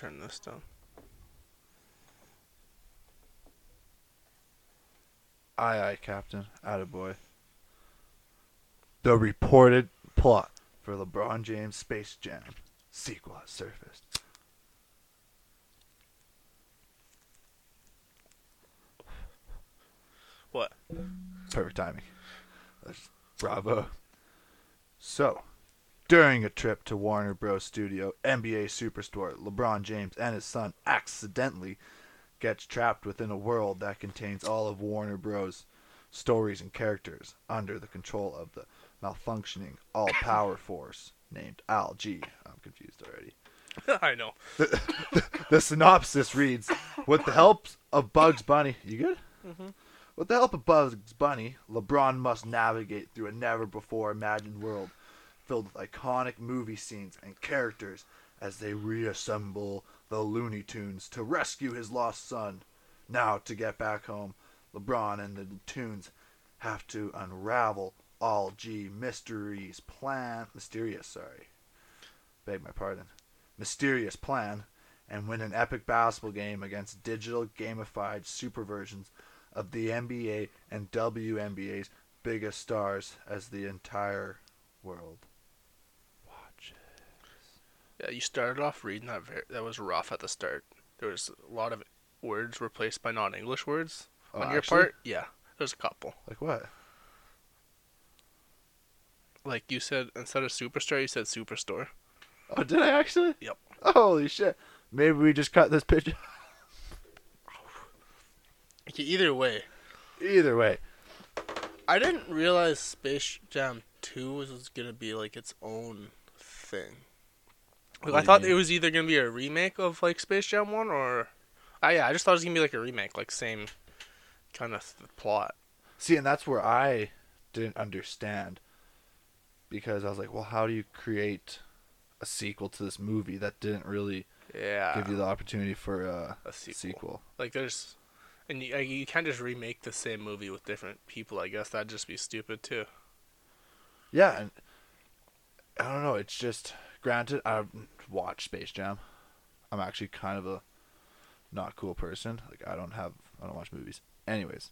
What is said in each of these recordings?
turn this down. Aye, aye, Captain. Attaboy. The reported plot for LeBron James Space Jam sequel has surfaced. What? Perfect timing. That's- Bravo. So, during a trip to Warner Bros. Studio, NBA superstar LeBron James and his son accidentally gets trapped within a world that contains all of Warner Bros. stories and characters under the control of the malfunctioning all-power force named Al G. I'm confused already. I know. The synopsis reads, "With the help of Bugs Bunny, you good? Mhm. With the help of Bugs Bunny, LeBron must navigate through a never-before-imagined world filled with iconic movie scenes and characters as they reassemble the Looney Tunes to rescue his lost son. Now, to get back home, LeBron and the Tunes have to unravel all G mysteries plan mysterious. Sorry, beg my pardon. Mysterious plan and win an epic basketball game against digital gamified super versions of the NBA and WNBA's biggest stars as the entire world. Yeah, you started off reading that. Very, that was rough at the start. There was a lot of words replaced by non-English words Oh, on your actually? part. Yeah, there's a couple. Like what? Like you said, instead of superstar, you said superstore. Oh, did I actually? Yep. Holy shit. Maybe we just cut this picture. Okay, either way, Either way. I didn't realize Space Jam 2 was gonna be like its own thing. Like, I thought mean? it was either gonna be a remake of like Space Jam 1 or. Ah, yeah, I just thought it was gonna be like a remake, like same kind of th- plot. See, and that's where I didn't understand. Because I was like, well, how do you create a sequel to this movie that didn't really Yeah. give you the opportunity for a, a sequel. sequel? Like there's, and you, you can't just remake the same movie with different people. I guess that'd just be stupid too. Yeah, and I don't know. It's just granted I watch Space Jam. I'm actually kind of a not cool person. Like I don't have I don't watch movies. Anyways,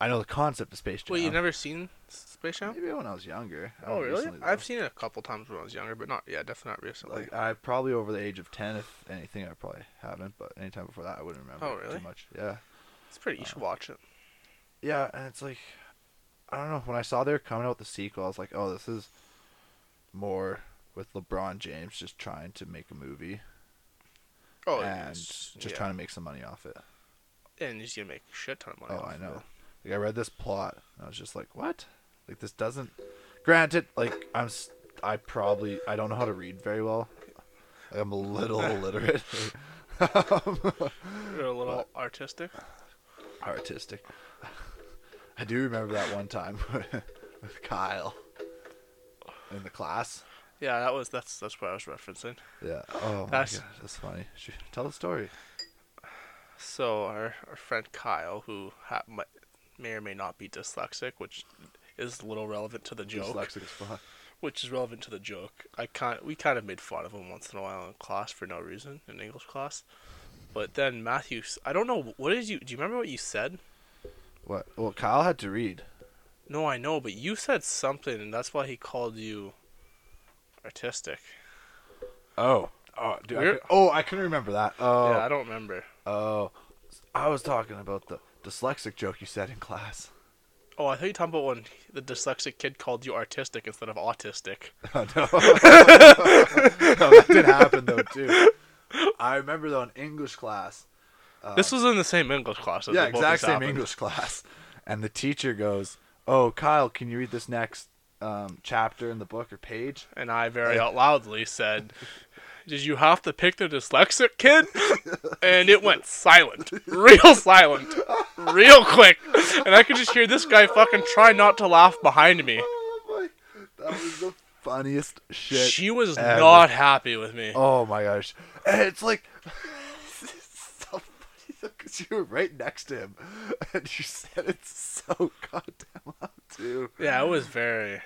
I know the concept of Space Jam. Well, you've never seen Space Jam? Maybe when I was younger. oh really i've seen it a couple times when I was younger, but not yeah, definitely not recently. like I probably over the age of ten, if anything, I probably haven't. But anytime before that, I wouldn't remember. Oh, it really? Too much. Yeah. it's pretty. You uh, should watch it. Yeah, and it's like I don't know. When I saw they were coming out with the sequel, I was like, oh, this is more with LeBron James just trying to make a movie Oh, and just yeah. trying to make some money off it. and he's gonna make a shit ton of money. Oh, I know. Like I read this plot, and I was just like, what? Like this doesn't. Granted, like I'm, I probably I don't know how to read very well. Like, I'm a little illiterate. You're a little artistic. artistic. I do remember that one time with Kyle in the class. Yeah, that was that's that's what I was referencing. Yeah. Oh my That's- god, that's funny. Tell the story. So our our friend Kyle, who ha- might, may or may not be dyslexic, which is a little relevant to the joke. Dyslexic as fuck. which is relevant to the joke. I kind we kind of made fun of him once in a while in class for no reason in English class. But then Matthew, I don't know what did you do. You remember what you said? What? Well, Kyle had to read. No, I know, but you said something, and that's why he called you artistic. Oh. Oh, dude. I We're- could, oh, I couldn't remember that. Oh. Yeah, I don't remember. Oh. I was talking about the dyslexic joke you said in class. Oh, I thought you were talking about when the dyslexic kid called you artistic instead of autistic. Oh no. no, that did happen though too. I remember though in English class. Uh, this was in the same English class. as yeah, both exact same happened. English class, and the teacher goes, "Oh, Kyle, can you read this next um, chapter in the book or page?" And I very out loudly said, Did you have to pick the dyslexic kid? And it went silent. Real silent. Real quick. And I could just hear this guy fucking try not to laugh behind me. Oh that was the funniest shit. She was ever. not happy with me. Oh my gosh, and it's like. it's so funny because you were right next to him, and you said it so goddamn loud too. Yeah, it was very.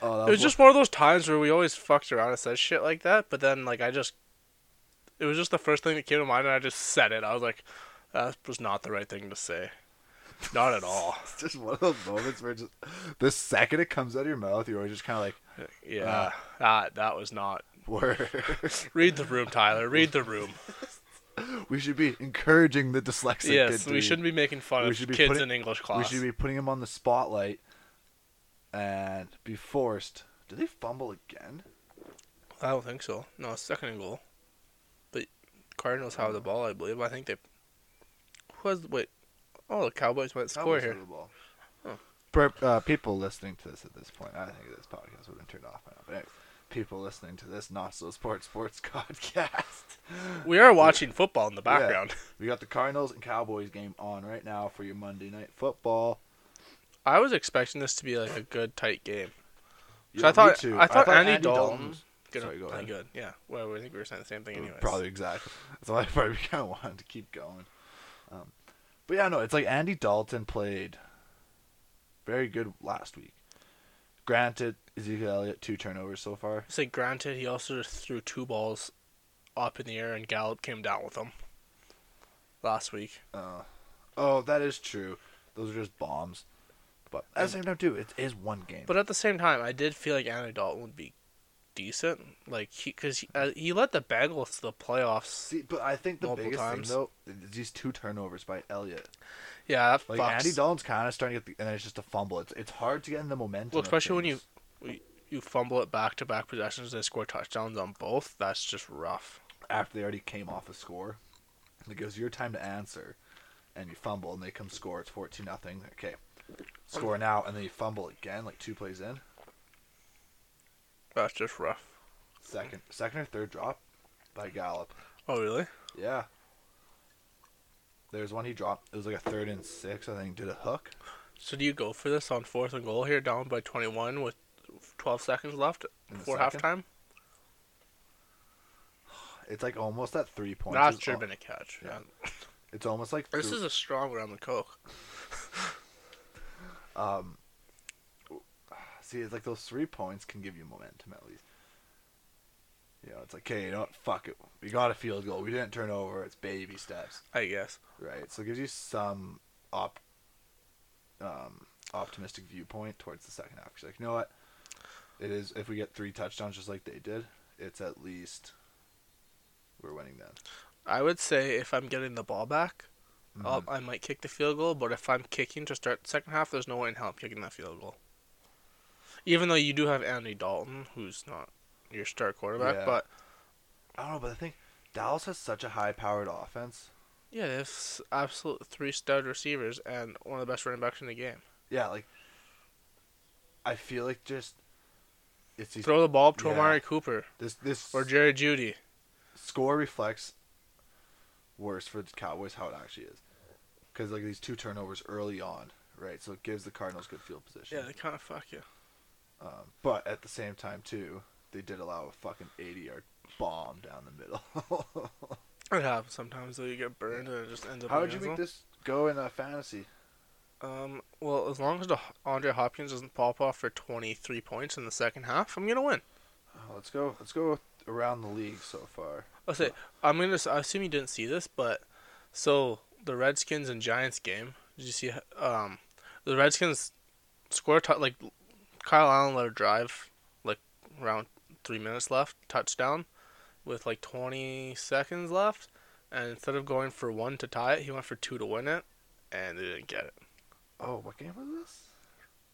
Oh, that It was just one of those times where we always fucked around and said shit like that, but then like I just It was just the first thing that came to mind, and I just said it. I was like, that was not the right thing to say. Not at all. It's just one of those moments where just the second it comes out of your mouth, you're always just kind of like, Yeah, ah, that that was not. "Word." Read the room, Tyler. Read the room. we should be encouraging the dyslexic. yes, we shouldn't be making fun We of should be kids putting- in English class. We should be putting him on the spotlight and be forced. Did they fumble again? I don't think so. No, second and goal. But Cardinals have the ball, I believe. I think they. Who has wait? Oh, the Cowboys might score Cowboys here. have the ball. Oh. Per, uh, people listening to this at this point, I think this podcast would have turned off by now. But anyway, people listening to this not so sports sports podcast. We are watching football in the Yeah. background. We got the Cardinals and Cowboys game on right now for your Monday night football. I was expecting this to be like a good tight game. Yeah, I thought me too. I thought, Andy, Andy Dalton. Dalton's- Gonna Sorry, go play ahead. good. Yeah. Well, I think we were saying the same thing anyway. Probably exactly. That's why I probably kind of wanted to keep going. Um, but yeah, no, it's like Andy Dalton played very good last week. Granted, Ezekiel Elliott two turnovers so far. Say granted, he also just threw two balls up in the air and Gallup came down with them last week. Uh, oh, that is true. Those are just bombs. But at the same time, too, it is one game. But at the same time, I did feel like Andy Dalton would be decent. Like he, because he, uh, he led the Bengals to the playoffs. See, but I think the Multiple biggest times. thing though is these two turnovers by Elliott. Yeah, that Like fucks. Andy Dalton's kind of starting to get, the, and then it's just a fumble. It's it's hard to get in the momentum. Well, especially when you you fumble it back to back possessions and score touchdowns on both. That's just rough. after they already came off a score. It gives your time to answer, and you fumble, and they come score. It's fourteen nothing. Okay, score now, and then you fumble again, like two plays in. That's just rough. Second, second or third drop by Gallup. Oh really? Yeah. There's one he dropped. It was like a third and six, I think. Did a hook. So do you go for this on fourth and goal here, down by 21 with 12 seconds left before second? halftime? It's like almost at three points. That should have been a catch. Yeah. It's almost like This thr- is a strong round of coke. Um, see, it's like those three points can give you momentum at least. You know, it's like, okay, you know what? Fuck it. We got a field goal. We didn't turn over. It's baby steps, I guess. right? So it gives you some op, um, optimistic viewpoint towards the second half. you're like, you know what? It is if we get three touchdowns just like they did, it's at least we're winning then. I would say if I'm getting the ball back, I'll, Mhm. I might kick the field goal. But if I'm kicking to start the second half, there's no way in hell I'm kicking that field goal. Even though you do have Andy Dalton, who's not your star quarterback, Yeah. but I don't know, but I think Dallas has such a high-powered offense. yeah, they have absolute three stud receivers and one of the best running backs in the game. Yeah, like I feel like just it's these Throw the ball up to Yeah. Amari Cooper this this or Jerry Jeudy. score reflects worse for the Cowboys how it actually is. Because like these two turnovers early on, right? So it gives the Cardinals good field position. Yeah, they kind of fuck you. Um, but at the same time too, they did allow a fucking 80-yard bomb down the middle. It happens sometimes though. You get burned and it just ends up. how would you make this go in a fantasy? Um, well, as long as the Andre Hopkins doesn't pop off for 23 points in the second half, I'm gonna win. Oh, let's go. Let's go around the league so far. I'll say I'm gonna. I assume you didn't see this, but so the Redskins and Giants game. Did you see? Um, the Redskins scored t- like Kyle Allen let a drive like around three minutes left, touchdown, with like 20 seconds left, and instead of going for one to tie it, he went for two to win it, and they didn't get it. Oh, what game was this?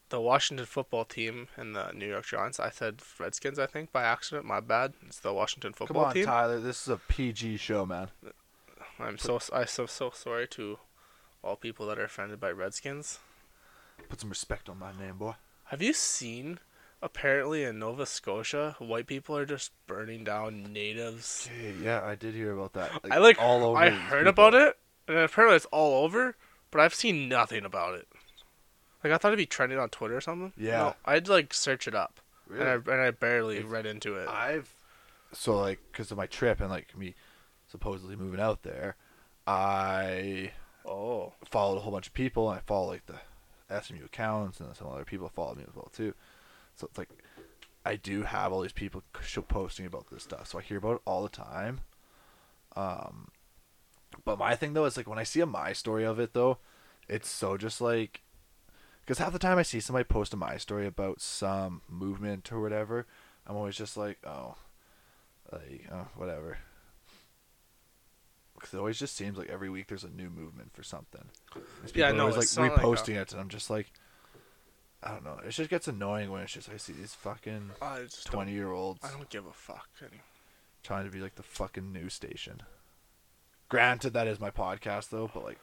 the Washington football team and the New York Giants. I said Redskins, I think, by accident. My bad. It's the Washington football Come on, team. Tyler. This is a PG show, man. I'm so I'm so so sorry to all people that are offended by Redskins. Put some respect on my name, boy. Have you seen? Apparently, in Nova Scotia, white people are just burning down natives. Okay, yeah, I did hear about that. I like. all over. I heard people. about it, and apparently it's all over. But I've seen nothing about it. Like I thought it'd be trending on Twitter or something. Yeah. No, I'd like search it up, Really? and I and I barely It's- read into it. I've so like because of my trip and like me supposedly moving out there, I oh. followed a whole bunch of people and I follow like the SMU accounts and some other people follow me as well too. So it's like I do have all these people posting about this stuff, so I hear about it all the time. Um, but my thing though is like when I see a my story of it though, it's so just like, because half the time I see somebody post a my story about some movement or whatever, I'm always just like, oh, like oh, whatever. Because it always just seems like every week there's a new movement for something. Yeah, people are no, always it's like not like a- reposting it, and I'm just like, I don't know. It just gets annoying when it's just I see these fucking twenty year olds I don't give a fuck. Any- trying to be like the fucking news station. Granted, that is my podcast though, but like,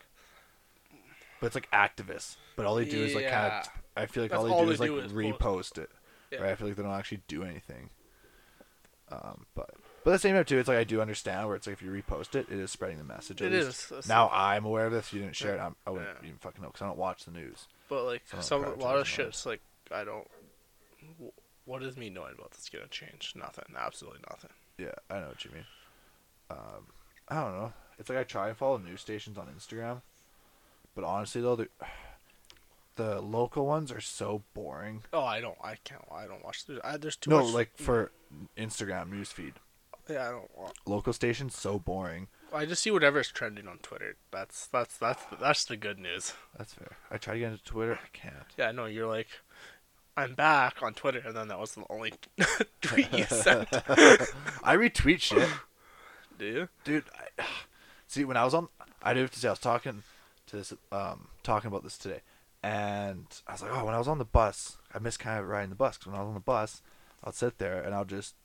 but it's like activists. But all they do is like kind of. I feel like all they all do they is like is repost it. Yeah. Right? I feel like they don't actually do anything. Um, but but at the same time too, it's like I do understand where it's like if you repost it, it is spreading the message. It least. is, Now I'm aware of this. You didn't share it. I'm, I wouldn't Yeah. even fucking know because I don't watch the news. But like Some some a lot of shit's like I don't. What is me knowing about this gonna change? Nothing. Absolutely nothing. Yeah, I know what you mean. Um, I don't know. It's like I try and follow news stations on Instagram, but honestly though, the the local ones are so boring. Oh, I don't. I can't. I don't watch. There's, I, there's too no, much. like for Instagram newsfeed, yeah, I don't. Want, local stations so boring. I just see whatever's trending on Twitter. That's that's that's that's the good news. That's fair. I try to get into Twitter, I can't. Yeah, no, you're like, I'm back on Twitter, and then that was the only tweet you sent. I retweet shit, Do you? dude. I, see, when I was on, I do have to say I was talking to this, um, talking about this today, and I was like, oh, when I was on the bus, I miss kind of riding the bus because when I was on the bus, I'll sit there and I'll just.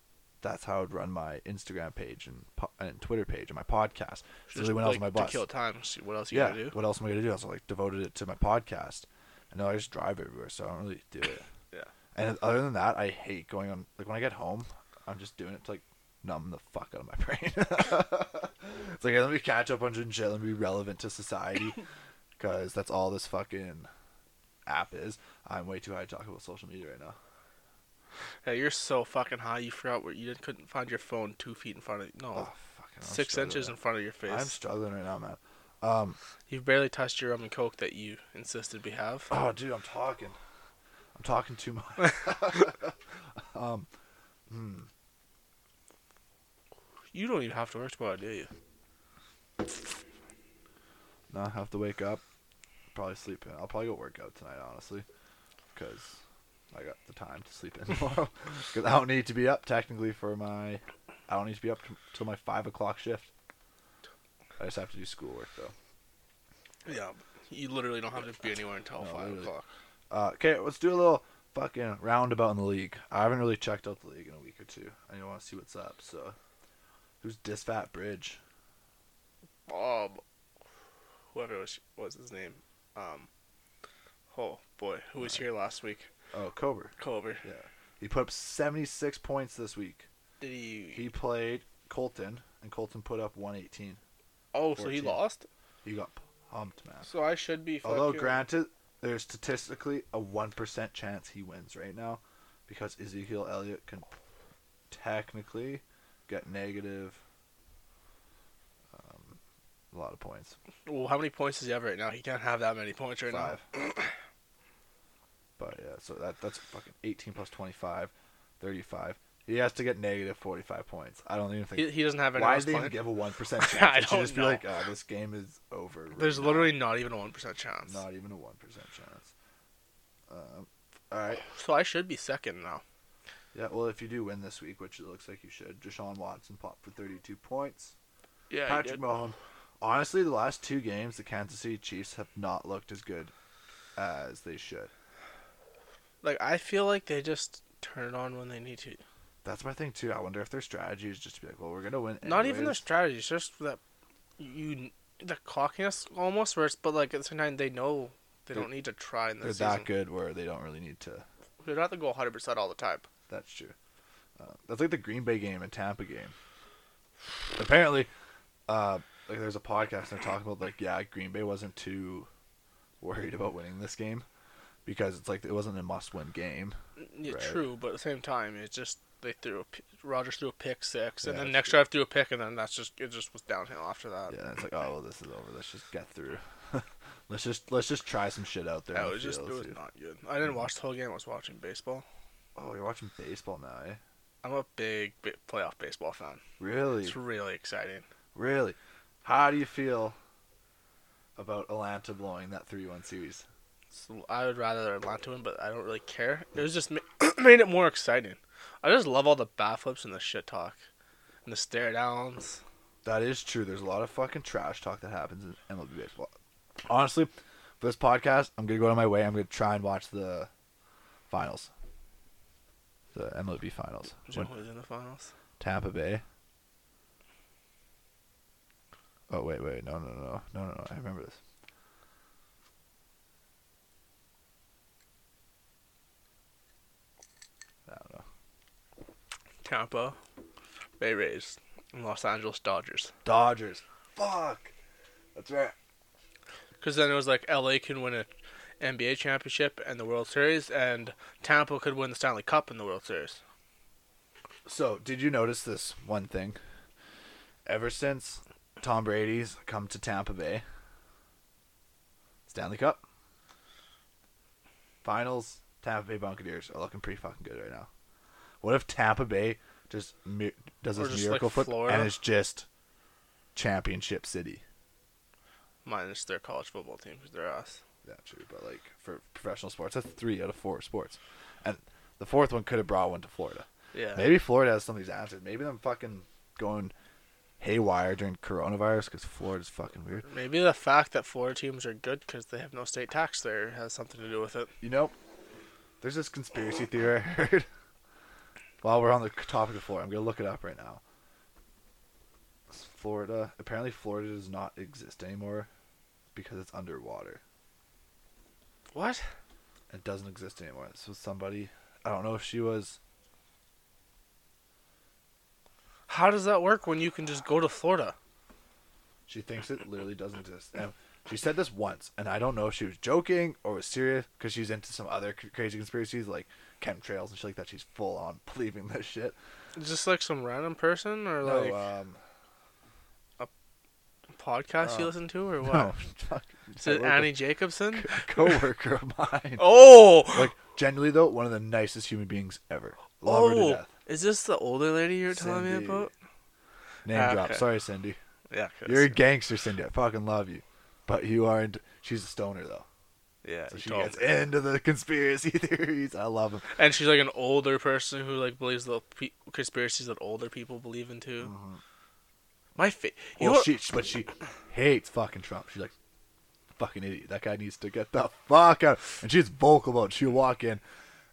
That's how I'd run my Instagram page and po- and Twitter page and my podcast. So Just, when I was like, on my bus, to kill time. See what else you yeah. gotta do? What else am I gonna do? I was like devoted it to my podcast. And now I just drive everywhere, so I don't really do it. Yeah. And other than that, I hate going on. Like when I get home, I'm just doing it to like numb the fuck out of my brain. it's like let me catch up on shit. Let me be relevant to society, because that's all this fucking app is. I'm way too high to talk about social media right now. Yeah, you're so fucking high. You forgot where you couldn't find your phone two feet in front of no Oh, fucking, six inches in front of your face. I'm struggling right now, man. Um, You've barely touched your rum and coke that you insisted we have. Oh, dude, I'm talking. I'm talking too much. um, hmm. You don't even have to work tomorrow, do you? No, I have to wake up. Probably sleep in. I'll probably go work out tonight, honestly, because I got the time to sleep in tomorrow. Because I don't need to be up technically for my. I don't need to be up t- till my five o'clock shift. I just have to do schoolwork though. Yeah. You literally don't have to be anywhere until No, five literally. o'clock. Uh, okay, let's do a little fucking roundabout in the league. I haven't really checked out the league in a week or two. I want to see what's up. So, who's Disfat Bridge? Bob, whoever was was his name, um, oh boy, who was here last week? Oh, Cobra. Culver. Yeah. He put up 76 points this week. Did he? He played Colton, and Colton put up 118. oh, so he lost. He got pumped, man. So I should be. Although, granted, there's statistically a 1% chance he wins right now because Ezekiel Elliott can technically get negative um, a lot of points. Well, how many points does he have right now? He can't have that many points right Five. now. But yeah, so that that's fucking 18 plus 25, 35. He has to get negative 45 points. I don't even think. He, he doesn't have any. Why did they even give a one percent chance? I should don't just be like, uh, this game is over. right There's now." literally not even a one percent chance. not even a one percent chance. Um, all right. So I should be second now. Yeah. Well, if you do win this week, which it looks like you should, Deshaun Watson popped for 32 points. Yeah, Patrick. Mahomes. Honestly, the last two games, the Kansas City Chiefs have not looked as good as they should. Like I feel like they just turn it on when they need to. That's my thing too. I wonder if their strategy is just to be like, well, we're gonna win. Not even their strategy. It's just that you the cockiness almost. Where it's but like at the same time they know they They're- don't need to try in They're this that good where they don't really need to. They don't have to go 100 percent all the time. That's true. Uh, that's like the Green Bay game and Tampa game. Apparently, uh, like there's a podcast and they're talking about like yeah, Green Bay wasn't too worried about winning this game because it's like it wasn't a must-win game. Yeah, Right. true, but at the same time, it's just they threw a Rodgers threw a pick six, and Yeah, then next true. drive threw a pick, and then that's just it just was downhill after that. Yeah, it's like oh well, this is over. Let's just get through. let's just let's just try some shit out there. Yeah, it was just it was not good. I didn't watch the whole game. I was watching baseball. Oh, you're watching baseball now, eh? I'm a big, big playoff baseball fan. Really? It's really exciting. Really? How do you feel about Atlanta blowing that 3 1 series? So I would rather Atlanta win, but I don't really care. It was just ma- made it more exciting. I just love all the bat flips and the shit talk, and the stare downs. That is true. There's a lot of fucking trash talk that happens in MLB baseball. Honestly, for this podcast, I'm gonna go out of my way. I'm gonna try and watch the finals, the MLB finals. Do you When who's in the finals? Tampa Bay. Oh wait, wait, no, no, no, no, no, no. I remember this. I don't know. Tampa, Bay Rays, and Los Angeles Dodgers. Dodgers. Fuck. That's right. Because then it was like LA can win a NBA championship and the World Series, and Tampa could win the Stanley Cup in the World Series. So, did you notice this one thing? Ever since Tom Brady's come to Tampa Bay, Stanley Cup, Finals, Tampa Bay Buccaneers are looking pretty fucking good right now. What if Tampa Bay just mi- does Or this just like miracle flip Florida? and it's just championship city? Minus their college football team, because they're ass. Yeah, true. But like for professional sports, that's three out of four sports, and the fourth one could have brought one to Florida. Yeah. Maybe Florida has some of these answers. Maybe them fucking going haywire during coronavirus because Florida's fucking weird. Maybe the fact that Florida teams are good because they have no state tax there has something to do with it. You know, there's this conspiracy theory I heard. While we're on the topic of Florida, I'm gonna look it up right now. Florida. Apparently, Florida does not exist anymore because it's underwater. What? It doesn't exist anymore. This was somebody. I don't know if she was. How does that work when you can just go to Florida? She thinks it literally doesn't exist. And she said this once, and I don't know if she was joking or was serious because she's into some other crazy conspiracies like chemtrails and shit like that. She's full on believing this shit. Is this like some random person or No, like um, podcast you uh, listen to or what? no, Is it Annie Jacobson? coworker of mine. oh, Like genuinely though, one of the nicest human beings ever. Love her to oh, death. is this the older lady you're telling me about? Name Ah, drop. okay. Sorry, Cindy. Yeah, You're a gangster, Cindy. I fucking love you, but you aren't. She's a stoner though, yeah. so she told gets into the conspiracy theories. I love them. And she's like an older person who like believes the pe- conspiracies that older people believe in too. Mm-hmm. My fa- you Well, know she, but she hates fucking Trump. She's like, fucking idiot. That guy needs to get the fuck out. And she's vocal about. It. She'll walk in,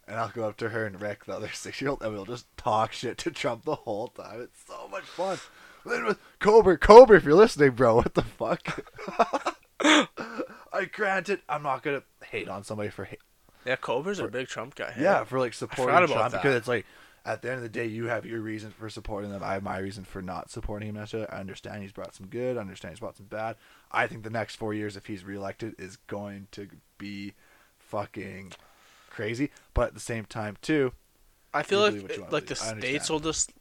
and I'll go up to her and Rick, the other six-year-old, and we'll just talk shit to Trump the whole time. It's so much fun. Then with Cobra, Cobra, if you're listening, bro, what the fuck? I granted, I'm not gonna hate on somebody for hate. yeah, Cobra's a big Trump guy. hey? Yeah, for like supporting Trump that. because it's like at the end of the day, you have your reason for supporting them. I have my reason for not supporting him. Necessarily. I understand he's brought some good. I understand he's brought some bad. I think the next four years, if he's reelected, is going to be fucking crazy. But at the same time, too, I feel like believe what you wanna like the states will just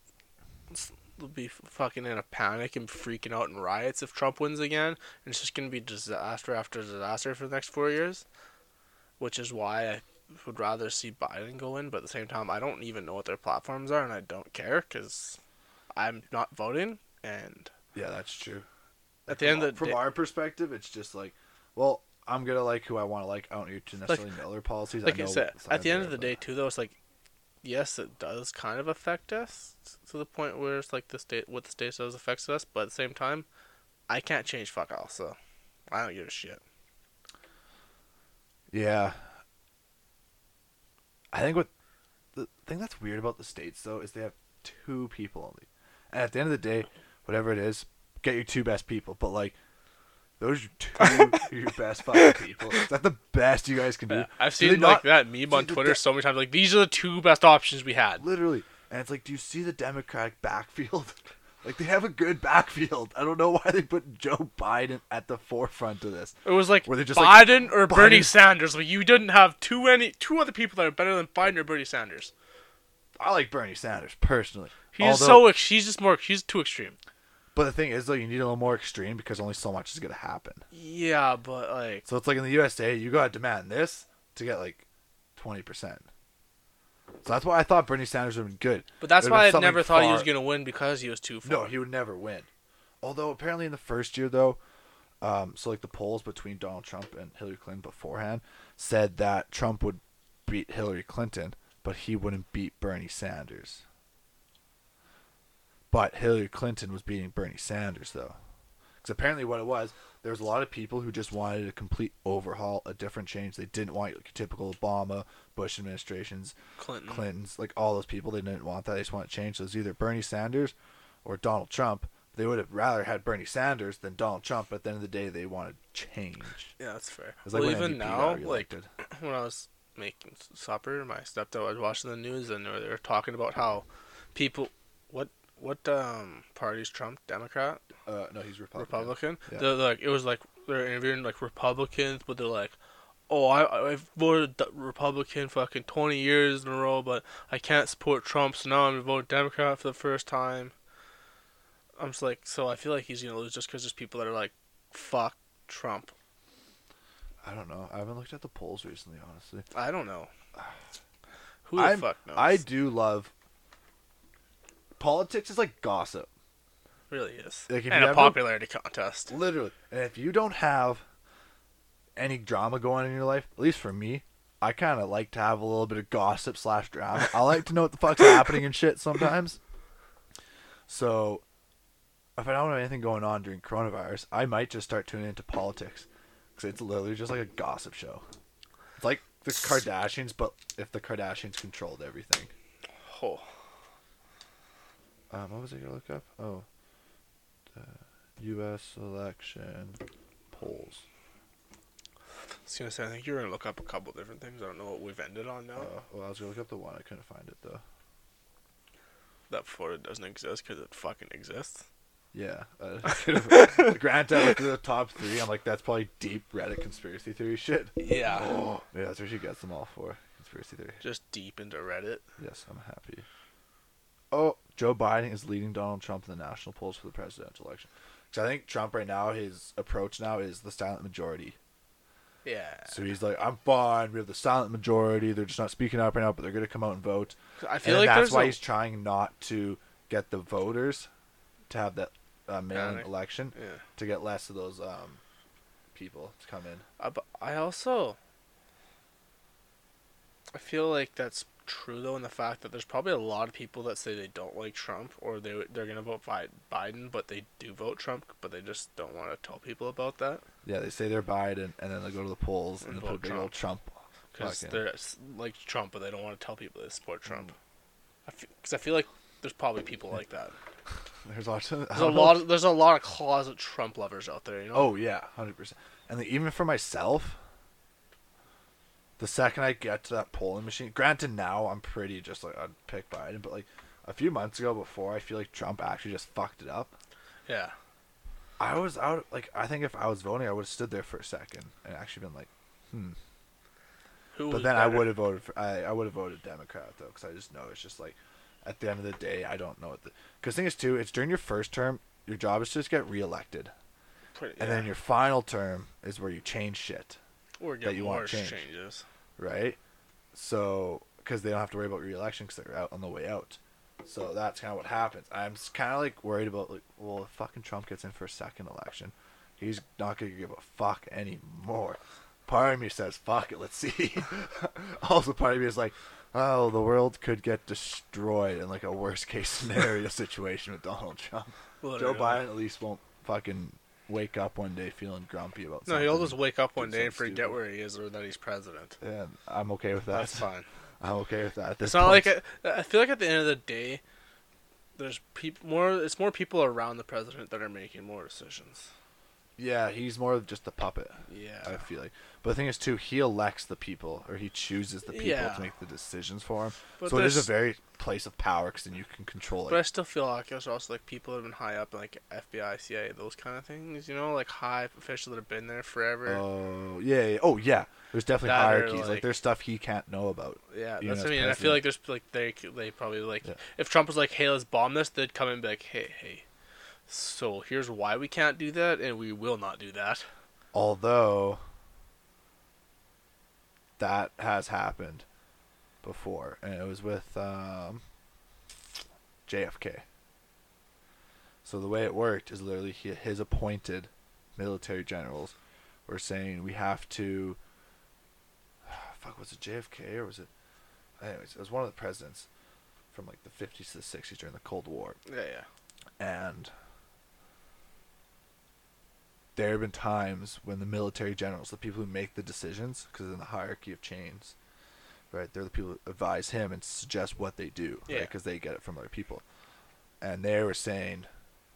will be fucking in a panic and freaking out in riots if Trump wins again, and it's just gonna be disaster after disaster for the next four years. Which is why I would rather see Biden go in, but at the same time, I don't even know what their platforms are, and I don't care because I'm not voting. And yeah, that's true. at the end of the from day, our perspective, it's just like, well, I'm gonna like who I want to like. I don't need to necessarily know their policies. like I, know said, at the end of the day, too, though, it's like, yes, it does kind of affect us to the point where it's like the state, what the state does affects us, but at the same time, I can't change fuck all, so I don't give a shit. Yeah. I think what the thing that's weird about the states though is they have two people only, and at the end of the day, whatever it is, get your two best people. But like, those are two your best fucking people. Is that the best you guys can do? Yeah, I've Do seen like not- that meme on Twitter de- so many times. Like these are the two best options we had. Literally, and it's like, do you see the Democratic backfield? like they have a good backfield. I don't know why they put Joe Biden at the forefront of this. It was like Were they just like, Biden or Bernie Sanders. Like you didn't have too many, two other people that are better than Biden or Bernie Sanders. I like Bernie Sanders personally. He's Although- so ex- he's just more he's too extreme. But the thing is, though, you need a little more extreme because only so much is gonna happen. Yeah, but like So it's like in the USA, you gotta demand this to get like twenty percent. So that's why I thought Bernie Sanders would have been good. But that's It would've why I never thought he was gonna win because he was too far. No, he would never win. Although apparently in the first year though, um, so like the polls between Donald Trump and Hillary Clinton beforehand said that Trump would beat Hillary Clinton, but he wouldn't beat Bernie Sanders. But Hillary Clinton was beating Bernie Sanders though. Because apparently what it was, there was a lot of people who just wanted a complete overhaul, a different change. They didn't want like typical Obama, Bush administrations, Clinton. Clintons, like all those people. They didn't want that. They just want to change. So it was either Bernie Sanders or Donald Trump. They would have rather had Bernie Sanders than Donald Trump. But at the end of the day, they wanted change. Yeah, that's fair. Like well, even got now, like when I was making supper, my stepdad was watching the news, and they were, they were talking about how people, what what um party's Trump Democrat uh, no, he's Republican. Republican. Yeah. Like it was like they're interviewing like Republicans, but they're like, oh, I I've voted Republican fucking twenty years in a row, but I can't support Trump, so now I'm gonna vote Democrat for the first time. I'm just like, so I feel like he's gonna lose just because there's people that are like, fuck Trump. I don't know. I haven't looked at the polls recently, honestly. I don't know. Who the I'm- fuck knows? I do love. Politics is like gossip, really is. Like, if and you a popularity contest. literally. And if you don't have any drama going on in your life, at least for me, I kind of like to have a little bit of gossip slash drama. I like to know what the fuck's happening and shit sometimes. So, if I don't have anything going on during coronavirus, I might just start tuning into politics because it's literally just like a gossip show. It's like the Kardashians, but if the Kardashians controlled everything. Oh, Um, what was I gonna look up? Oh, the U.S. election polls. I was gonna say I think you're gonna look up a couple different things. I don't know what we've ended on now. Uh, well, I was gonna look up the one. I couldn't find it though. that Florida doesn't exist because it fucking exists. Yeah, uh, Grant out to the top three. I'm like, that's probably deep Reddit conspiracy theory shit. Yeah. Oh, yeah, that's where she gets them all for conspiracy theory. Just deep into Reddit. Yes, I'm happy. Oh, Joe Biden is leading Donald Trump in the national polls for the presidential election. Because I think Trump right now, his approach now is the silent majority. Yeah. So he's like, I'm fine. We have the silent majority. They're just not speaking up right now, but they're going to come out and vote. I feel and like that's why a, he's trying not to get the voters to have that uh, mail-in Panic. election yeah. to get less of those um, people to come in. Uh, but I also I feel like that's true though in the fact that there's probably a lot of people that say they don't like Trump or they they're gonna vote Bi- Biden, but they do vote Trump, but they just don't want to tell people about that Yeah, they say they're Biden, and then they go to the polls and, And they vote Trump. Trump. because they're like Trump, but they don't want to tell people they support Trump. Mm. I Because I feel like there's probably people like that. There's also There's a lot. Of, there's a lot of closet Trump lovers out there. You know. Oh yeah, hundred percent. And even for myself, the second I get to that polling machine, granted now I'm pretty just like I'd pick Biden, but like a few months ago before I feel like Trump actually just fucked it up. Yeah. I was out like I think if I was voting, I would have stood there for a second and actually been like, hmm. Who But then I would have voted for I, I would have voted Democrat though because I just know it's just like at the end of the day I don't know what the because thing is too it's during your first term your job is to just get reelected Pretty, and yeah. then your final term is where you change shit or that get you more want change. changes. Right? So because they don't have to worry about reelection because they're out on the way out. So that's kind of what happens. I'm kind of like worried about like well if fucking Trump gets in for a second election he's not gonna give a fuck anymore. Part of me says fuck it let's see. Also part of me is like oh the world could get destroyed in like a worst case scenario situation with Donald Trump. Joe Biden at least won't fucking wake up one day feeling grumpy about No, he'll just wake up one day and forget stupid. where he is or that he's president. Yeah, I'm okay with that. That's fine. I'm okay with that. It's not like point. a, I feel like at the end of the day, there's people more. It's more people around the president that are making more decisions. Yeah, he's more of just a puppet. Yeah, I feel like, but the thing is too, he elects the people, or he chooses the people Yeah. to make the decisions for him. But so it is a very place of power, because then you can control it. But I still feel like there's also like people that have been high up in like FBI, CIA, those kind of things. You know, like high officials that have been there forever. Oh yeah, yeah, oh yeah. There's definitely That hierarchies. Like, like- their stuff he can't know about. yeah, that's what I mean. And I feel like there's like they they probably like Yeah. if Trump was like, hey, let's bomb this, they'd come in and be like, hey, hey. So here's why we can't do that, and we will not do that. Although that has happened before, and it was with um, JFK. So the way it worked is literally his appointed military generals were saying we have to. Fuck, was it JFK or was it? Anyways, it was one of the presidents from like the 50s to the 60s during the Cold War, Yeah, yeah. and there have been times when the military generals, the people who make the decisions, because in the hierarchy of chains, right, they're the people who advise him and suggest what they do, right, Yeah. because they get it from other people. And they were saying,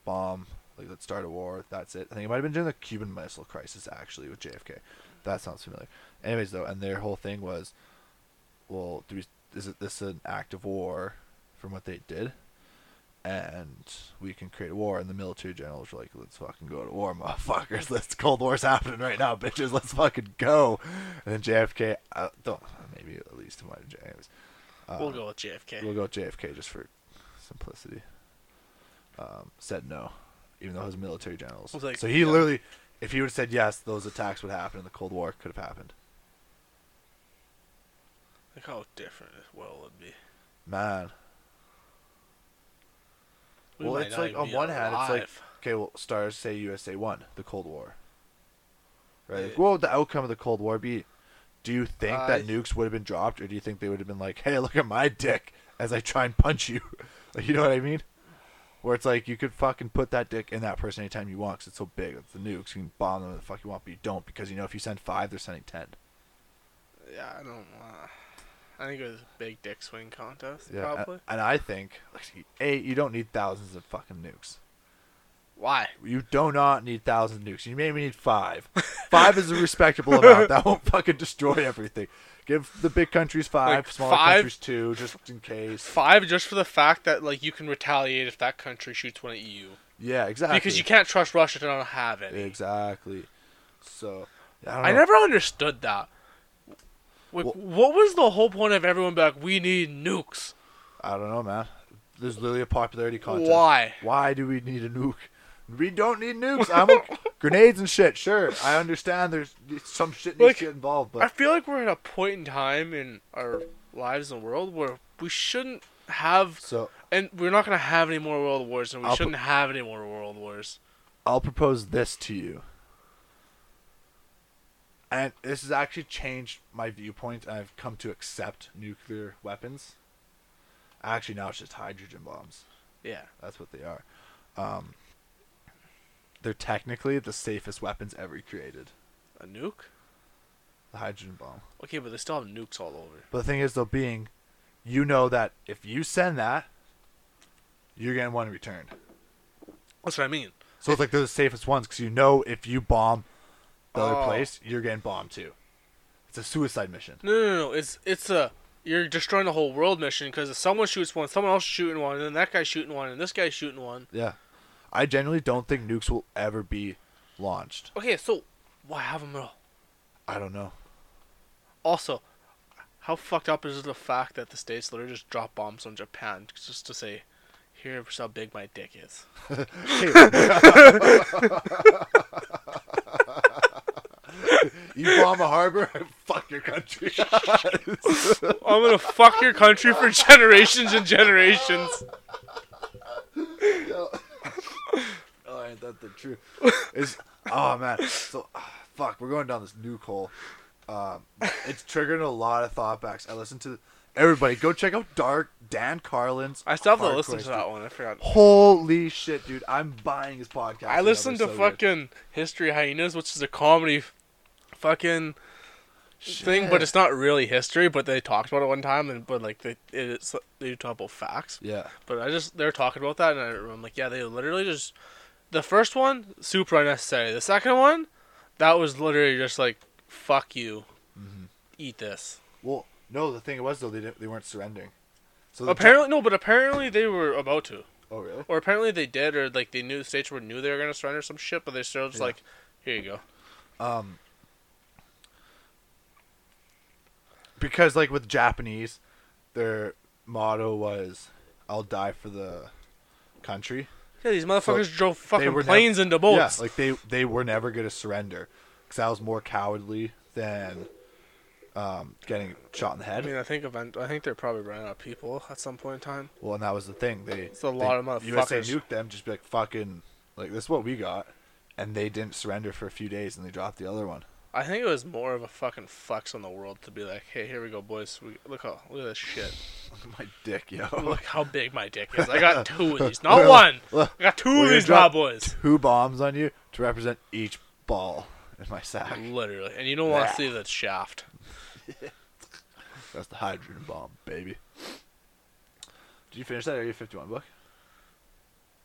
bomb, like let's start a war. That's it. I think it might have been during the Cuban Missile Crisis actually with JFK. That sounds familiar. Anyways, though, and their whole thing was, well, do we, is it this an act of war from what they did? And we can create a war. And the military generals were like, "Let's fucking go to war, motherfuckers! Let's Cold War's happening right now, bitches! Let's fucking go!" And then JFK, uh, don't maybe at least might have James. Uh, we'll go with JFK. We'll go with JFK just for simplicity. Um, said no, even though his military generals. Like, so he yeah. literally, if he would have said yes, those attacks would happen, and the Cold War could have happened. Look how different this world would be. Man, We well, it's like on one hand, it's like okay, well, stars say USA won the Cold War. Right? Like, what would the outcome of the Cold War be? Do you think Uh, that nukes would have been dropped, or do you think they would have been like, "Hey, look at my dick as I try and punch you"? like, you know what I mean? Where it's like you could fucking put that dick in that person anytime you want because it's so big. It's the nukes. You can bomb them the fuck you want, but you don't because you know if you send five, they're sending ten. yeah, I don't. Uh, I think it was a big dick swing contest. Yeah, probably. and I think, a, you don't need thousands of fucking nukes. Why? You do not need thousands of nukes. You maybe need five. Five is a respectable amount. That won't fucking destroy everything. Give the big countries five, Like, smaller five- countries two, just in case. Five just for the fact that like you can retaliate if that country shoots one at you Yeah, exactly. because you can't trust Russia to not have any. Exactly. So, I, don't I never understood that. Like, Well- what was the whole point of everyone back? like, we need nukes? I don't know, man. There's literally a popularity contest. Why? Why do we need a nuke? We don't need nukes. I'm okay. grenades and shit. Sure, I understand. There's some shit needs Like, to get involved, but I feel like we're at a point in time in our lives in the world where we shouldn't have, so and we're not going to have any more world wars, and we I'll shouldn't have any more world wars. I'll propose this to you. And this has actually changed my viewpoint, and I've come to accept nuclear weapons. Actually, now it's just hydrogen bombs. Yeah. That's what they are. Um, they're technically the safest weapons ever created. A nuke? The hydrogen bomb. Okay, but they still have nukes all over. But the thing is, though, being, you know that if you send that, you're getting one returned. That's what I mean. So it's like they're the safest ones because you know if you bomb the other Oh. place, you're getting bombed too. It's a suicide mission. No, no, no. It's it's a you're destroying the whole world mission because if someone shoots one, someone else shooting one, and then that guy's shooting one, and this guy's shooting one. Yeah. I genuinely don't think nukes will ever be launched. Okay, so why have them at all? I don't know. Also, how fucked up is the fact that the states literally just drop bombs on Japan just to say, "Here's how big my dick is." You bomb a harbor, fuck your country. I'm gonna fuck your country for generations and generations. oh, ain't that the truth? Is oh man, so ah, fuck, we're going down this nuke hole. Um, it's triggering a lot of thought backs. I listened to everybody go check out Dark Dan Carlin's. I still have to listen to that one. I forgot. Holy shit, dude! I'm buying his podcast. I listened to so good. fucking History Hyenas, which is a comedy fucking thing, but it's not really history. But they talked about it one time, and but like they it's they talk about facts. Yeah, But I just they were talking about that, and I, I'm like, yeah, they literally just the first one super unnecessary. The second one, that was literally just like, fuck you, Mm-hmm. eat this. Well, no, the thing it was though they didn't, they weren't surrendering. So Apparently, no, but apparently they were about to, oh really? or apparently they did, or like they knew the states were knew they were gonna surrender some shit, but they still just Yeah. like, here you go. Um, because like with Japanese, their motto was, "I'll die for the country." Yeah, these motherfuckers drove fucking were nev- planes into boats. Yeah, like they they were never gonna surrender, because that was more cowardly than um, getting shot in the head. I mean, I think event. I think they're probably running out of people at some point in time. Well, and that was the thing. They It's a they- lot of motherfuckers. USA nuked them. Just be like fucking like this is what we got, and they didn't surrender for a few days, and they dropped the other one. I think it was more of a fucking flex on the world to be like, hey, here we go, boys. We, look how look at this shit. Look at my dick, yo. Look how big my dick is. I got two of these, not one. Look, I got two of these bad boys. two bombs on you to represent each ball in my sack. Literally, and you don't want to see the shaft. That's the hydrogen bomb, baby. Did you finish that Area 51 book?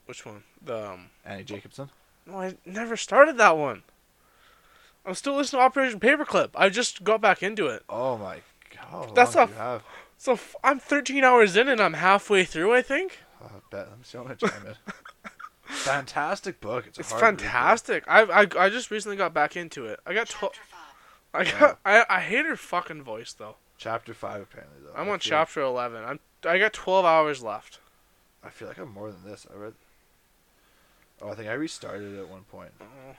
Which one? The um. Annie Jacobsen? No, I never started that one. I'm still listening to Operation Paperclip. I just got back into it. Oh my god. That's long a- do you have? So f- I'm 13 hours in and I'm halfway through. I think Oh, I bet. I'm see how much time it. Fantastic book. It's, a it's hard fantastic. I, I I just recently got back into it. I got 12. I got. I I hate her fucking voice though. Chapter 5, apparently, though. I'm I on feel- chapter 11. I'm. I got 12 hours left. I feel like I'm more than this. I read. Oh, I think I restarted at one point. Oh.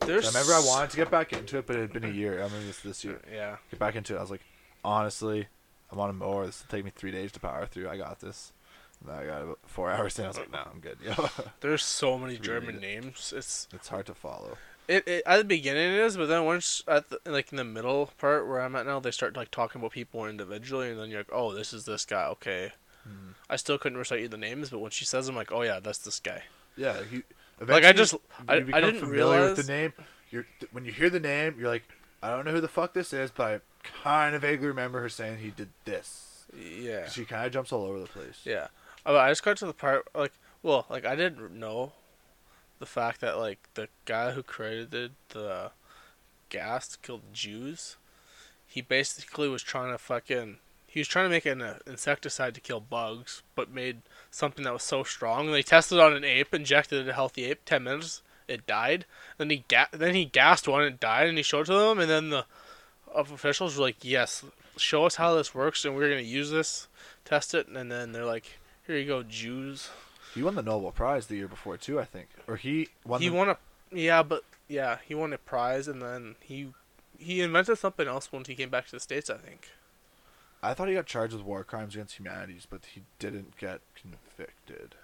There's. I remember I wanted to get back into it, but it had been a year. I remember this this year. Yeah. Get back into it. I was like, honestly, I'm on a mower. This will take me three days to power through. I got this. And I got about four hours in. I was like, no, I'm good. Yo, There's so many German names. It's it's hard to follow. It, it at the beginning it is, but then once at the, like in the middle part where I'm at now, they start like talking about people individually, and then you're like, oh, this is this guy. Okay, Hmm. I still couldn't recite you the names, but when she says, them, I'm like, oh yeah, that's this guy. Yeah, he. Like, I just- you I- I didn't familiar with the name. You're when you hear the name, you're like, I don't know who the fuck this is, but I kind of vaguely remember her saying he did this. Yeah, She kind of jumps all over the place. yeah. I just got to the part like, well, like I didn't know the fact that like the guy who created the gas to kill Jews, he basically was trying to fucking. He was trying to make an uh, insecticide to kill bugs, but made something that was so strong. They tested on an ape, injected it a healthy ape. Ten minutes, it died. Then he ga- then he gassed one, it died, and he showed it to them. And then the officials were like, "Yes, show us how this works, and we're gonna use this, test it." And then they're like, "Here you go, Jews." He won the Nobel Prize the year before too, I think, or he won. he the, won a yeah, but yeah, he won a prize, and then he he invented something else once he came back to the states. I think. I thought he got charged with war crimes against humanities, but he didn't get convicted.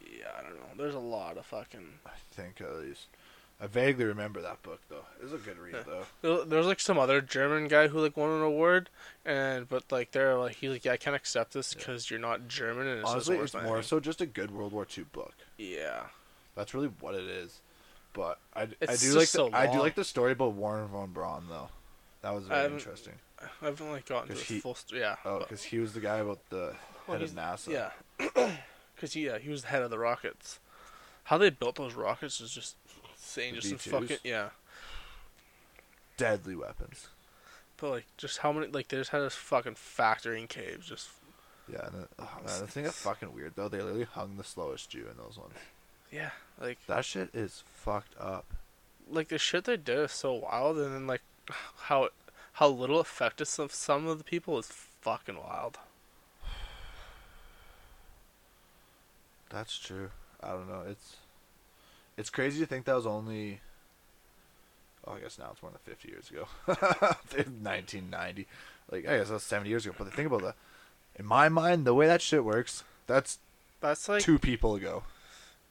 Yeah, I don't know. There's a lot of fucking. I think at least. I vaguely remember that book though. It was a good read Yeah. though. There was like some other German guy who like won an award, and but like they're like he's like yeah I can't accept this Yeah. because you're not German and it's Honestly, it's more so just a good World War II book. Yeah, That's really what it is. But I, I do like so the, I do like the story about Wernher von Braun though. That was very interesting. I haven't like gotten to the he- full st- yeah. Oh, because he was the guy about the well, head of NASA. Yeah, because he yeah he was the head of the rockets. How they built those rockets is just insane. The Just in V2s? fucking yeah. Deadly weapons. But like, just how many like they just had this fucking factory in caves. Just Yeah, and the, oh, man, the thing that's fucking weird though, they literally hung the slowest Jew in those ones. yeah, like That shit is fucked up. like the shit they did is so wild, and then like how it, how little affected some some of the people is fucking wild. That's true. I don't know. It's it's crazy to think that was only. Oh, I guess now it's more than fifty years ago. Nineteen ninety, like I guess that's seventy years ago. But the thing about that, in my mind, the way that shit works, that's That's like two people ago.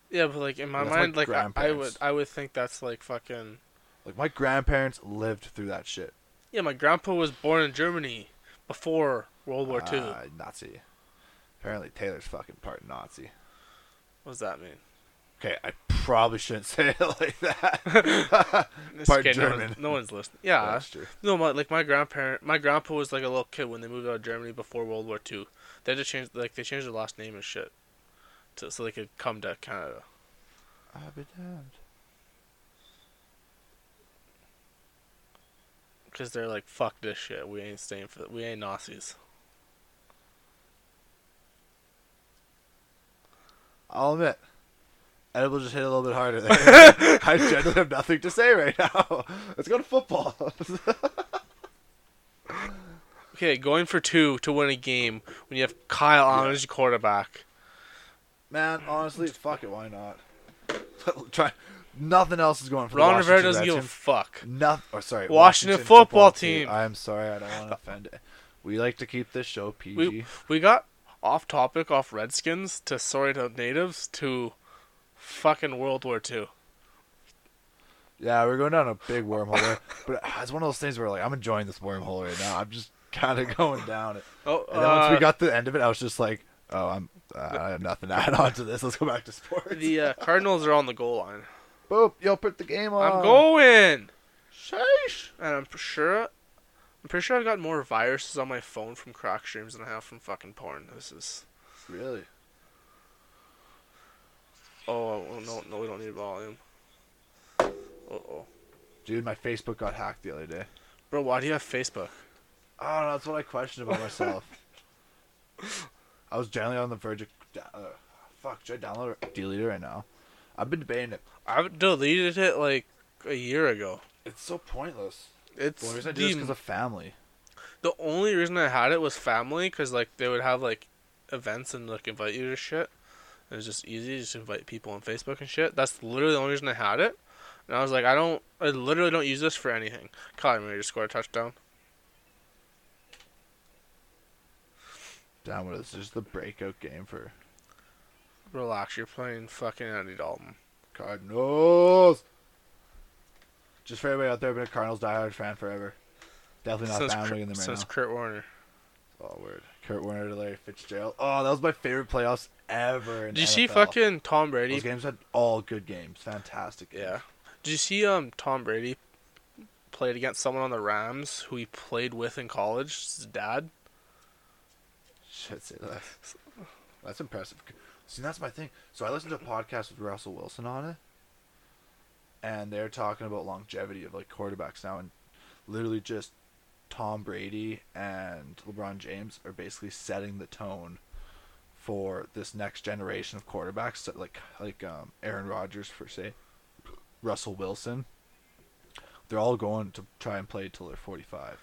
yeah, but like in my mind, like I, I would. I would think that's like fucking Like my grandparents lived through that shit. Yeah. My grandpa was born in Germany before World War Two. Uh, Nazi. Apparently, Taylor's fucking part Nazi. what does that mean? Okay, I probably shouldn't say it like that. Part okay, no one's- German. No one's, listening. Yeah, That's true. no, my like my grandparent, my grandpa was like a little kid when they moved out of Germany before World War Two. They had to change like they changed their last name and shit, to, so they could come to Canada. I'll be damned. Because they're like, fuck this shit. We ain't staying for. We ain't Nazis. I'll admit, Edible just hit a little bit harder there. I genuinely have nothing to say right now. Let's go to football. Okay, going for two to win a game when you have Kyle Yeah. as your quarterback. Man, honestly, fuck it. Why not? Try Nothing else is going for the Ron Rivera Washington doesn't give a Redskins. fuck. Nothing. Or sorry, Washington football team. I'm sorry, I don't want to offend it. We like to keep this show PG. We we got off topic, off Redskins to sorry to natives to fucking World War Two. yeah, we're going down a big wormhole there, but it's one of those things where like I'm enjoying this wormhole right now. I'm just kind of going down it. Oh, And then once we uh, got to the end of it, I was just like, oh, I'm. Uh, I have nothing to add on to this. Let's go back to sports. the uh, Cardinals are on the goal line. Boop, yo, put the game on. I'm going, Sheesh. and I'm sure. I'm pretty sure I've got more viruses on my phone from crack streams than I have from fucking porn. This is. Really? Oh no no we don't need volume. Uh oh, Dude, my Facebook got hacked the other day. bro, why do you have Facebook? I don't know. That's what I questioned about myself. I was generally on the verge of. Uh, fuck, should I download it? Delete it right now. I've been debating it. I deleted it like a year ago. It's so pointless. It's The only reason I the, did because of family. the only reason I had it was family, cause like they would have like events and like invite you to shit. It was just easy, to just invite people on Facebook and shit. That's literally the only reason I had it. And I was like, I don't, I literally don't use this for anything. Kyler Murray just scored a touchdown. Damn, what is this? Just the breakout game for Relax, you're playing fucking Andy Dalton. Cardinals. Just for everybody out there, been a Cardinals diehard fan forever. Definitely not bandwagoning Kurt, them right since now. Kurt Warner. Oh, word. Kurt Warner to Larry Fitzgerald. Oh, that was my favorite playoffs ever. In Did you see fucking Tom Brady? Those games had all good games. Fantastic. Games. Yeah. Did you see um Tom Brady played against someone on the Rams who he played with in college? His dad. Shit, say that. That's impressive. See, that's my thing. So I listened to a podcast with Russell Wilson on it, and they're talking about longevity of like quarterbacks now, and literally just Tom Brady and LeBron James are basically setting the tone for this next generation of quarterbacks, like like um, Aaron Rodgers for say, Russell Wilson. They're all going to try and play till they're forty five.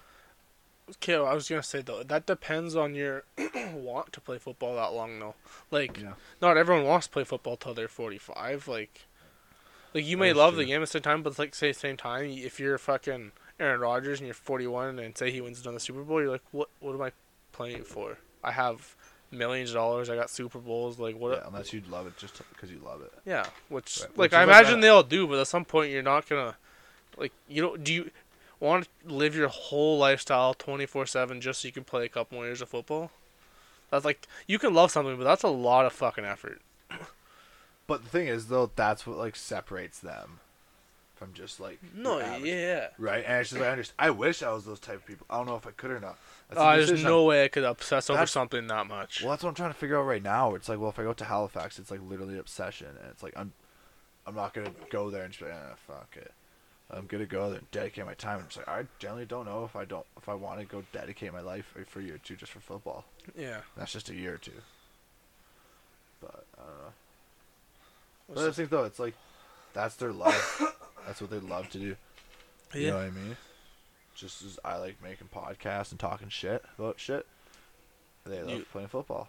Okay, well, I was gonna say though that depends on your want to play football that long though. Like, Yeah. not everyone wants to play football till they're forty five. Like, like you may That's love true. the game at the same time, but like say the same time, if you're fucking Aaron Rodgers and you're forty one and say he wins another Super Bowl, you're like, what? What am I playing for? I have millions of dollars. I got Super Bowls. Like what? Yeah, unless you love it just because you love it. Yeah, which Right, like which I is like imagine they all do, but at some point you're not gonna like you don't do you want to live your whole lifestyle twenty four seven just so you can play a couple more years of football? That's like you can love something, but that's a lot of fucking effort. But the thing is, though, that's what like separates them from just like No, average, yeah. right. And it's just like, I understand. I wish I was those type of people. I don't know if I could or not. Uh, there's no way I could obsess over That's- something that much. Well, that's what I'm trying to figure out right now. It's like, well, if I go to Halifax, it's like literally obsession, and it's like I'm, I'm not gonna go there and just be like, ah, fuck it. I'm gonna go there and dedicate my time. And it's like I generally don't know if I don't if I want to go dedicate my life for- a year or two just for football. Yeah. That's just a year or two. But I don't know. But I think though, it's like that's their love. that's what they love to do. You know what I mean? Just as I like making podcasts and talking shit about shit, they love You- playing football.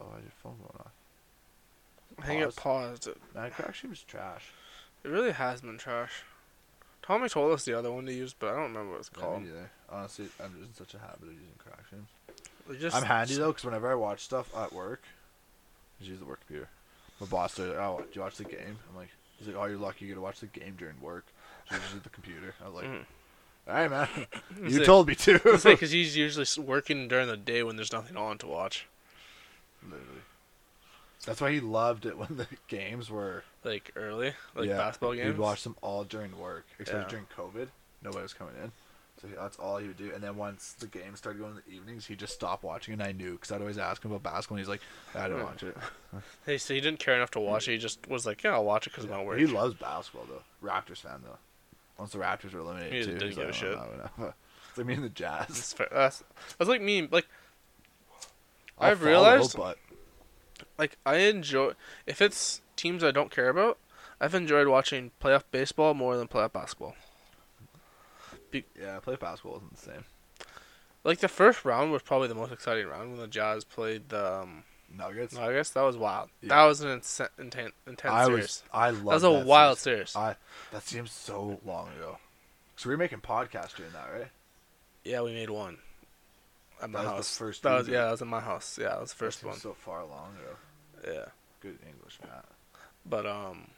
Oh, I your phone going off. I think it paused. It, crack was trash. it really has been trash. Tommy told us the other one to use, but I don't remember what it's called. Honestly, I'm just in such a habit of using. Just- I'm handy though, because whenever I watch stuff at work, I just use the work computer. My boss said, "Oh, do you watch the game?" I'm like, "He's like, oh, you're lucky you get to watch the game during work." So I just use the computer. I was like, Mm. "All right, man, you like- told me to." It's like because he's usually working during the day when there's nothing on to watch. Literally. That's why he loved it when the games were Like early, like yeah, basketball games. He'd watch them all during work, especially Yeah. during COVID. Nobody was coming in, so he- that's all he would do. And then once the games started going in the evenings, he just stopped watching. And I knew because I'd always ask him about basketball. and He's like, "I don't watch it." Hey, so he didn't care enough to watch it. He just was like, "Yeah, I'll watch it because of my work." He loves basketball though. Raptors fan though. Once the Raptors were eliminated He too, didn't give a shit. "Oh, no." It's like me and the Jazz. That's, fair. That's, that's like me. Like I'll I've realized- but like I enjoy if it's teams I don't care about. I've enjoyed watching playoff baseball more than playoff basketball. yeah, play basketball isn't the same. Like the first round was probably the most exciting round when the Jazz played the um, Nuggets. Guess that was wild. Yeah. That was an intense, intense, intense I series. was. I love. that was a wild series. I that seems so long ago. So we were making podcasts during that, right? yeah, we made one. At my That the house. first That was yeah, that was in my house. Yeah, that was the That first seems one. So far long ago. Yeah. Good English, Matt. But um,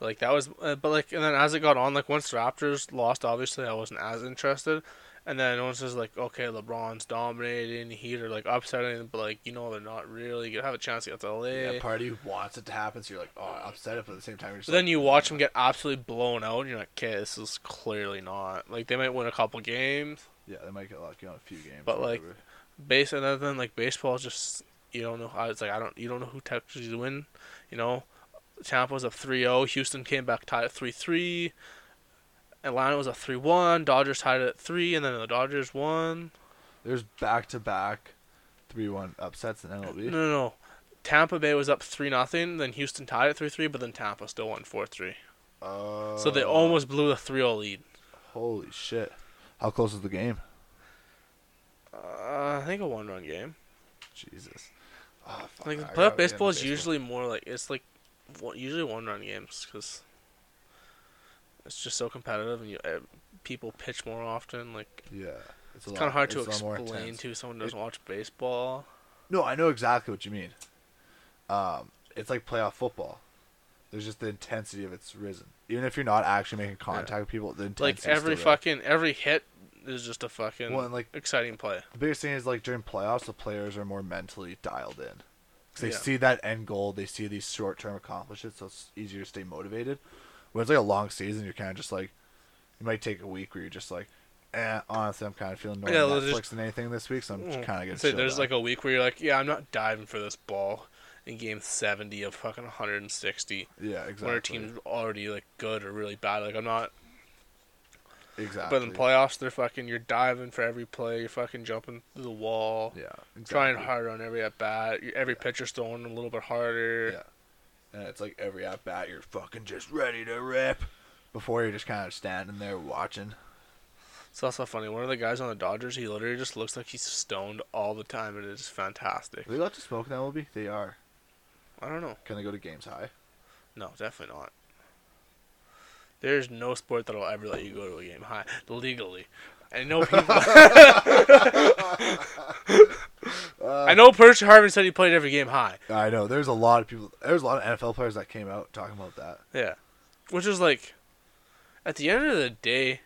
like that was, uh, but like, and then as it got on, like once the Raptors lost, obviously I wasn't as interested. And then once it's like, okay, LeBron's dominating, Heat are like upsetting, but like you know they're not really gonna have a chance to get to LA. Yeah, part of you wants it to happen, so you're like, oh, upset, but at the same time, you're just But then you watch them get absolutely blown out, and you're like, okay, this is clearly not. Like they might win a couple games, yeah, they might get lucky on a few games. But, like, base and then like baseball is just you don't know how it's like I don't you don't know who technically win, you know. Tampa was up 3-0, Houston came back tied at 3-3. Atlanta was up 3-1, Dodgers tied at 3 and then the Dodgers won. there's back to back, three one upsets in MLB. no, no. no. Tampa Bay was up 3 nothing, then Houston tied at 3-3, but then Tampa still won 4-3. Uh, So they almost blew the 3-0 lead. Holy shit! How close was the game? Uh, I think a one-run game. Jesus. Oh, fuck, Like playoff baseball is usually more like it's like usually one run games because it's just so competitive and you uh, people pitch more often. Like Yeah, it's, it's kind of hard to explain to someone who doesn't watch baseball. No, I know exactly what you mean. Um, it's like playoff football. There's just the intensity of it's risen. Even if you're not actually making contact with people, the intensity. Like every fucking every hit is just a fucking Well, and, like exciting play. the biggest thing is like during playoffs, the players are more mentally dialed in. 'Cause they Yeah. see that end goal, they see these short term accomplishments, so it's easier to stay motivated. When it's like a long season, you're kind of just like, you might take a week where you're just like, eh, honestly, I'm kind of feeling more Yeah, Netflix just- than anything this week, so I'm just Mm. kind of gonna. Say there's out. like a week where you're like, yeah, I'm not diving for this ball in game 70 of fucking 160 yeah, exactly. when our team's already like good or really bad. Like I'm not. Exactly. But in playoffs, they're fucking. You're diving for every play. You're fucking jumping through the wall. yeah, exactly. trying harder on every at bat. Every pitcher's throwing a little bit harder. Yeah. And it's like every at bat, you're fucking just ready to rip. Before you're just kind of standing there watching. It's also funny. One of the guys on the Dodgers, he literally just looks like he's stoned all the time. And it is fantastic. Are they allowed to smoke in MLB? They are. I don't know. Can they go to games high? No, definitely not. There's no sport that'll ever let you go to a game high legally. I know people. Uh, I know Percy Harvin said he played every game high. I know. There's a lot of people. There's a lot of NFL players that came out talking about that. Yeah. Which is like, at the end of the day,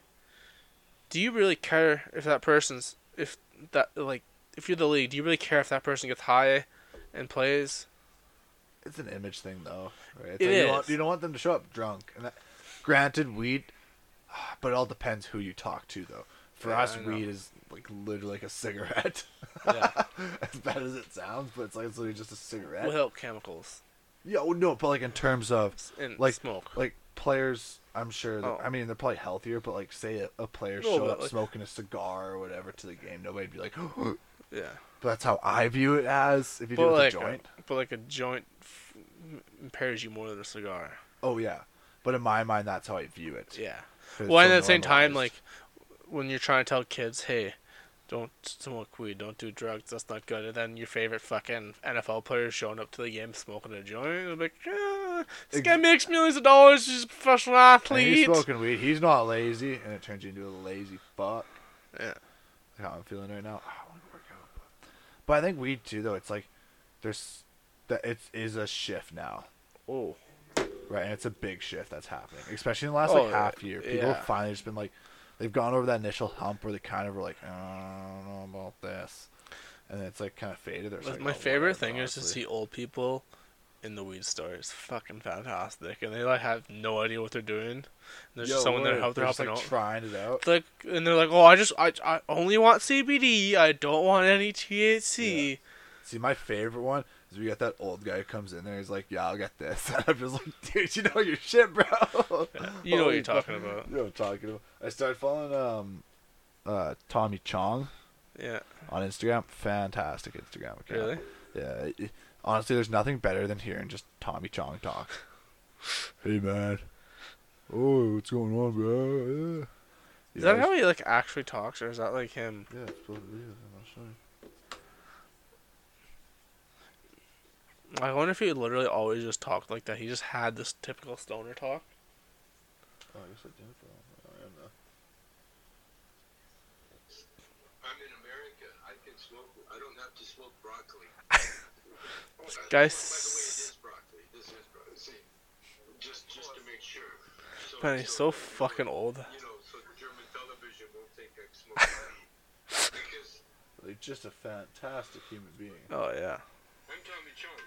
do you really care if that person's if that like if you're the league, do you really care if that person gets high and plays? It's an image thing, though, right? It's It like You, is. want, you don't want them to show up drunk. And that, granted, weed, but it all depends who you talk to, though. For Yeah, us, weed is like literally like a cigarette. Yeah. as bad as it sounds, but it's like it's literally just a cigarette. Without chemicals yeah, well, no, but like in terms of and Like- smoke. like players, I'm sure. That, Oh. I mean, they're probably healthier, but like, say a, a player No, showed up like- smoking a cigar or whatever to the game, nobody'd be like, but yeah. But that's how I view it as. If you But do it with like, a joint, but like a joint f- impairs you more than a cigar. oh yeah. But in my mind, that's how I view it. Yeah. Well, and at the same time, like when you're trying to tell kids, hey, don't smoke weed, don't do drugs, that's not good. And then your favorite fucking NFL players showing up to the game smoking a joint, like, this guy makes millions of dollars, he's a professional And he's smoking weed. He's not lazy, and it turns you into a lazy fuck. Yeah. Like how I'm feeling right now. Ah, I want to work out, but, but I think weed too, though. It's like there's that it is a shift now. Oh, Right, and it's a big shift that's happening, especially in the last Oh, like half year. People yeah. have finally just been like, they've gone over that initial hump where they kind of were like, I don't know about this, and it's like kind of faded. They're like, my "Oh, favorite whatever," thing is to see old people in the weed store. It's fucking fantastic, and they like have no idea what they're doing. And there's Yo, just someone there word, help, they're helping like out. trying it out. It's like, and they're like, oh, I just, I, I only want CBD. I don't want any THC. See, my favorite one is we got that old guy who comes in there. He's like, "Yeah, I'll get this." And I'm just like, "Dude, you know your shit, bro." You know what you're talking about. You know what I'm talking about. I started following um, uh, Tommy Chong Yeah, on Instagram. Fantastic Instagram account. really. Yeah. it- it- honestly, there's nothing better than hearing just Tommy Chong talk. hey man. Oh, what's going on, bro? Yeah. Is that how he like actually talks, or is that like him? Yeah, it's supposed to be. I'm not sure. I wonder if he literally always just talked like that. He just had this typical stoner talk. Oh, I guess I did. though. I don't know. I'm in America. I can smoke. I don't have to smoke broccoli. Guys- By the way, it is broccoli. This is broccoli. See, just just to make sure. So, Man, he's so fucking old. You know, so German television won't think I smoke weed. because Like, just a fantastic human being. Oh yeah. I'm Tommy Chong.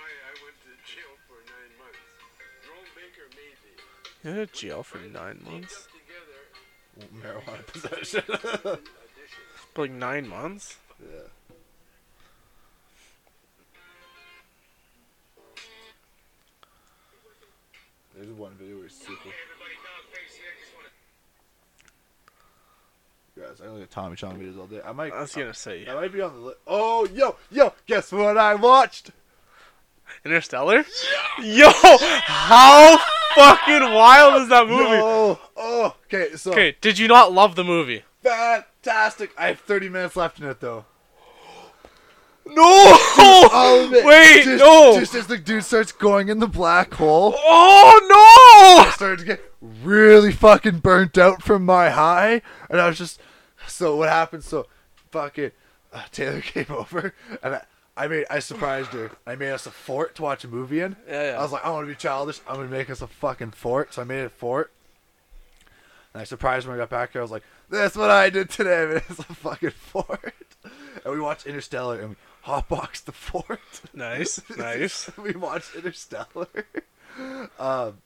Why I went to jail for nine months. Jerome Baker made me. You went to jail for nine months. up together. Marijuana possession. Audition. For like nine months. yeah. There's one video where he's super. Everybody down, Casey. I just want to Guys, I look at Tommy Chong videos all day. I might. I was gonna say I might be on the list. Oh, yo, yo! Guess what I watched? Interstellar. Yo, how fucking wild is that movie? Yo, oh, okay. So Okay, did you not love the movie? fantastic. I have 30 minutes left in it though. No. It. Wait, just, no. Just as the dude starts going in the black hole, oh no! I started to get really fucking burnt out from my high, and I was just. So what happened? So, fucking uh, Taylor came over, and I, I made I surprised her. I made us a fort to watch a movie in. Yeah, yeah. I was like, I want to be childish. I'm gonna make us a fucking fort. So I made it a fort. And I surprised her when I got back here. I was like, "That's what I did today. Man. It's a fucking fort." And we watched Interstellar, and we hotboxed the fort. nice, nice. we watched Interstellar. Um,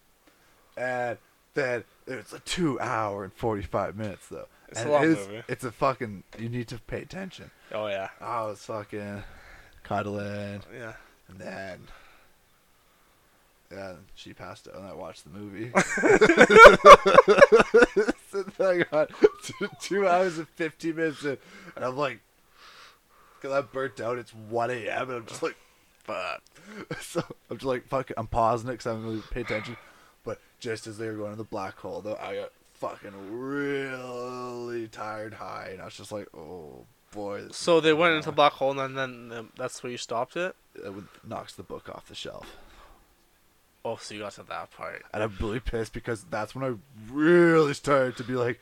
and then it's a two hour and forty five minutes though. It's and a long it is, movie. It's a fucking. You need to pay attention. Oh yeah, I was fucking cuddling. yeah. And then, yeah, she passed out, and I watched the movie. so I got two, two hours and 15 minutes in, and I'm like, because I'm burnt out, it's 1 a.m., and I'm just like, fuck. So I'm just like, fuck it, I'm pausing it because I haven't really paid attention. But just as they were going to the black hole, though, I got fucking really tired high, and I was just like, oh boy. So they went into the black hole, and then, then that's where you stopped it. It would- knocks the book off the shelf. Oh, so you got to that part. And I'm really pissed because that's when I really started to be like,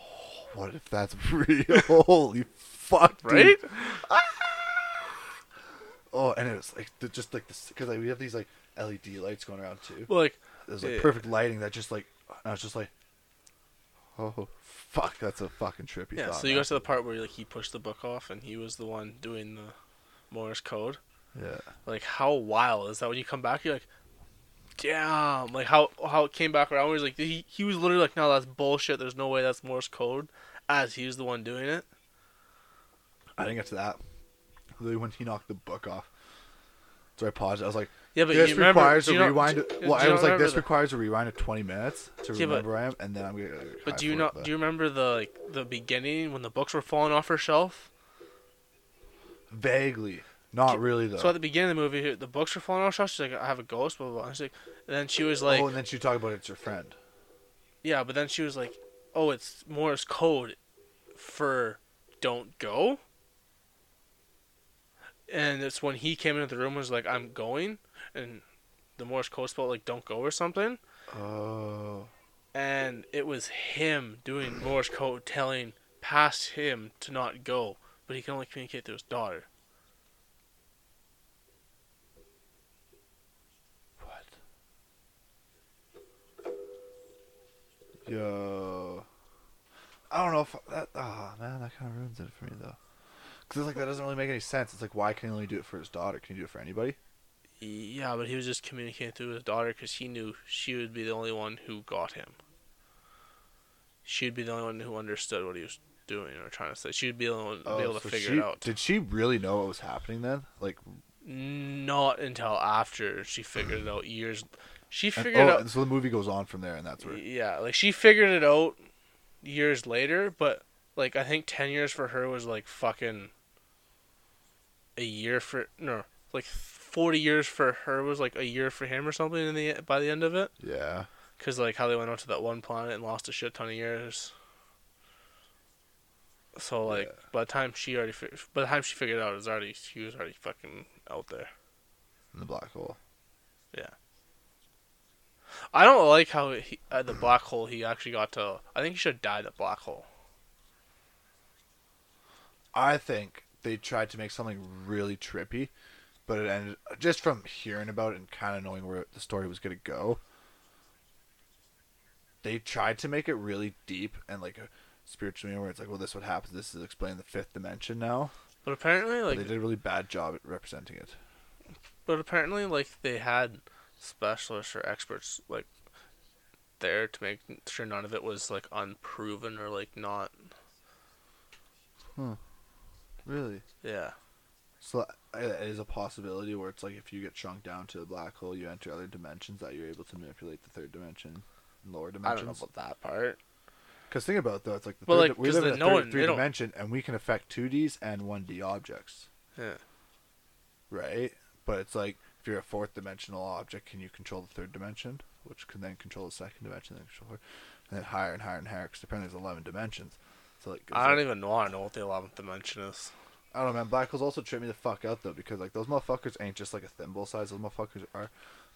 oh, what if that's real? Holy fuck. Right? Ah! Oh, and it was like just like this because like, we have these like LED lights going around too. Well, like, There's like yeah. perfect lighting that just like and I was just like, oh fuck, that's a fucking trippy yeah. thought. So you man. got to the part where like he pushed the book off, and he was the one doing the Morse code. yeah. Like, how wild is that? When you come back, you're like, damn. Like how how it came back around. Where he's like, he he was literally like, no, that's bullshit. There's no way that's Morse code. As he was the one doing it. I didn't get to that. Literally when he knocked the book off. So I paused. I was like, Yeah, but this you remember? requires a you rewind. do- well, do I was like, this the- requires a rewind of 20 minutes to Yeah, but- remember where I am, and then I'm gonna. But do you not? Do you remember the like the beginning when the books were falling off her shelf? Vaguely, not really though. So at the beginning of the movie, the books were falling off her shelf. She's like, "I have a ghost." Blah blah. blah. And, she's like, and then she was oh, like, oh, and then she talk about it's your friend. "Yeah," but then she was like, "Oh, it's Morse code for don't go." And it's when he came into the room and was like, "I'm going," and the Morse code spelled like "don't go" or something. Oh, and it was him doing Morse code telling past him to not go, but he can only communicate to his daughter. what? Yo, I don't know if that. Ah, man, that kind of ruins it for me though. Because it's like that doesn't really make any sense. It's like why can he only do it for his daughter? Can he do it for anybody? Yeah, but he was just communicating to his daughter because he knew she would be the only one who got him. She'd be the only one who understood what he was doing or trying to say. She'd be the only one to be oh, able to Oh, figure she- it out. Did she really know what was happening then? Like, Not until after she figured it out years. She and, figured oh, it out. and so the movie goes on from there, and that's where. Yeah, like she figured it out years later, but like I think ten years for her was like fucking a year for no, like forty years for her was like a year for him or something in the by the end of it, Yeah. because like how they went out to that one planet and lost a shit ton of years. So like Yeah. by the time she already by the time she figured it out, it was already she was already fucking out there. in the black hole. Yeah. I don't like how he, at the black hole he actually got to. I think he should have died at black hole. I think they tried to make something really trippy, but it ended just from hearing about it and kind of knowing where the story was gonna go. They tried to make it really deep and like a spiritual meaning where it's like, well, this what happens. This is explaining the fifth dimension now. But apparently, But like, they did a really bad job at representing it. but apparently, like they had specialists or experts like there to make sure none of it was like unproven or like not. Really? Yeah. So uh, it is a possibility where it's like if you get shrunk down to a black hole, you enter other dimensions that you're able to manipulate the third dimension, and lower I don't know about that part. Because think about it though, it's like the But, third, like, we live the- in a no third, one- three dimension, and we can affect two Ds and one D objects, Yeah. right? But it's like if you're a fourth dimensional object, can you control the third dimension, which can then control the second dimension, then control, and then higher and higher and higher. Because apparently there's eleven dimensions. So like, I don't like- even know. I know what the eleventh dimension is. I don't know, man. Black holes also trip me the fuck out though, because like those motherfuckers ain't just like a thimble size. Those motherfuckers are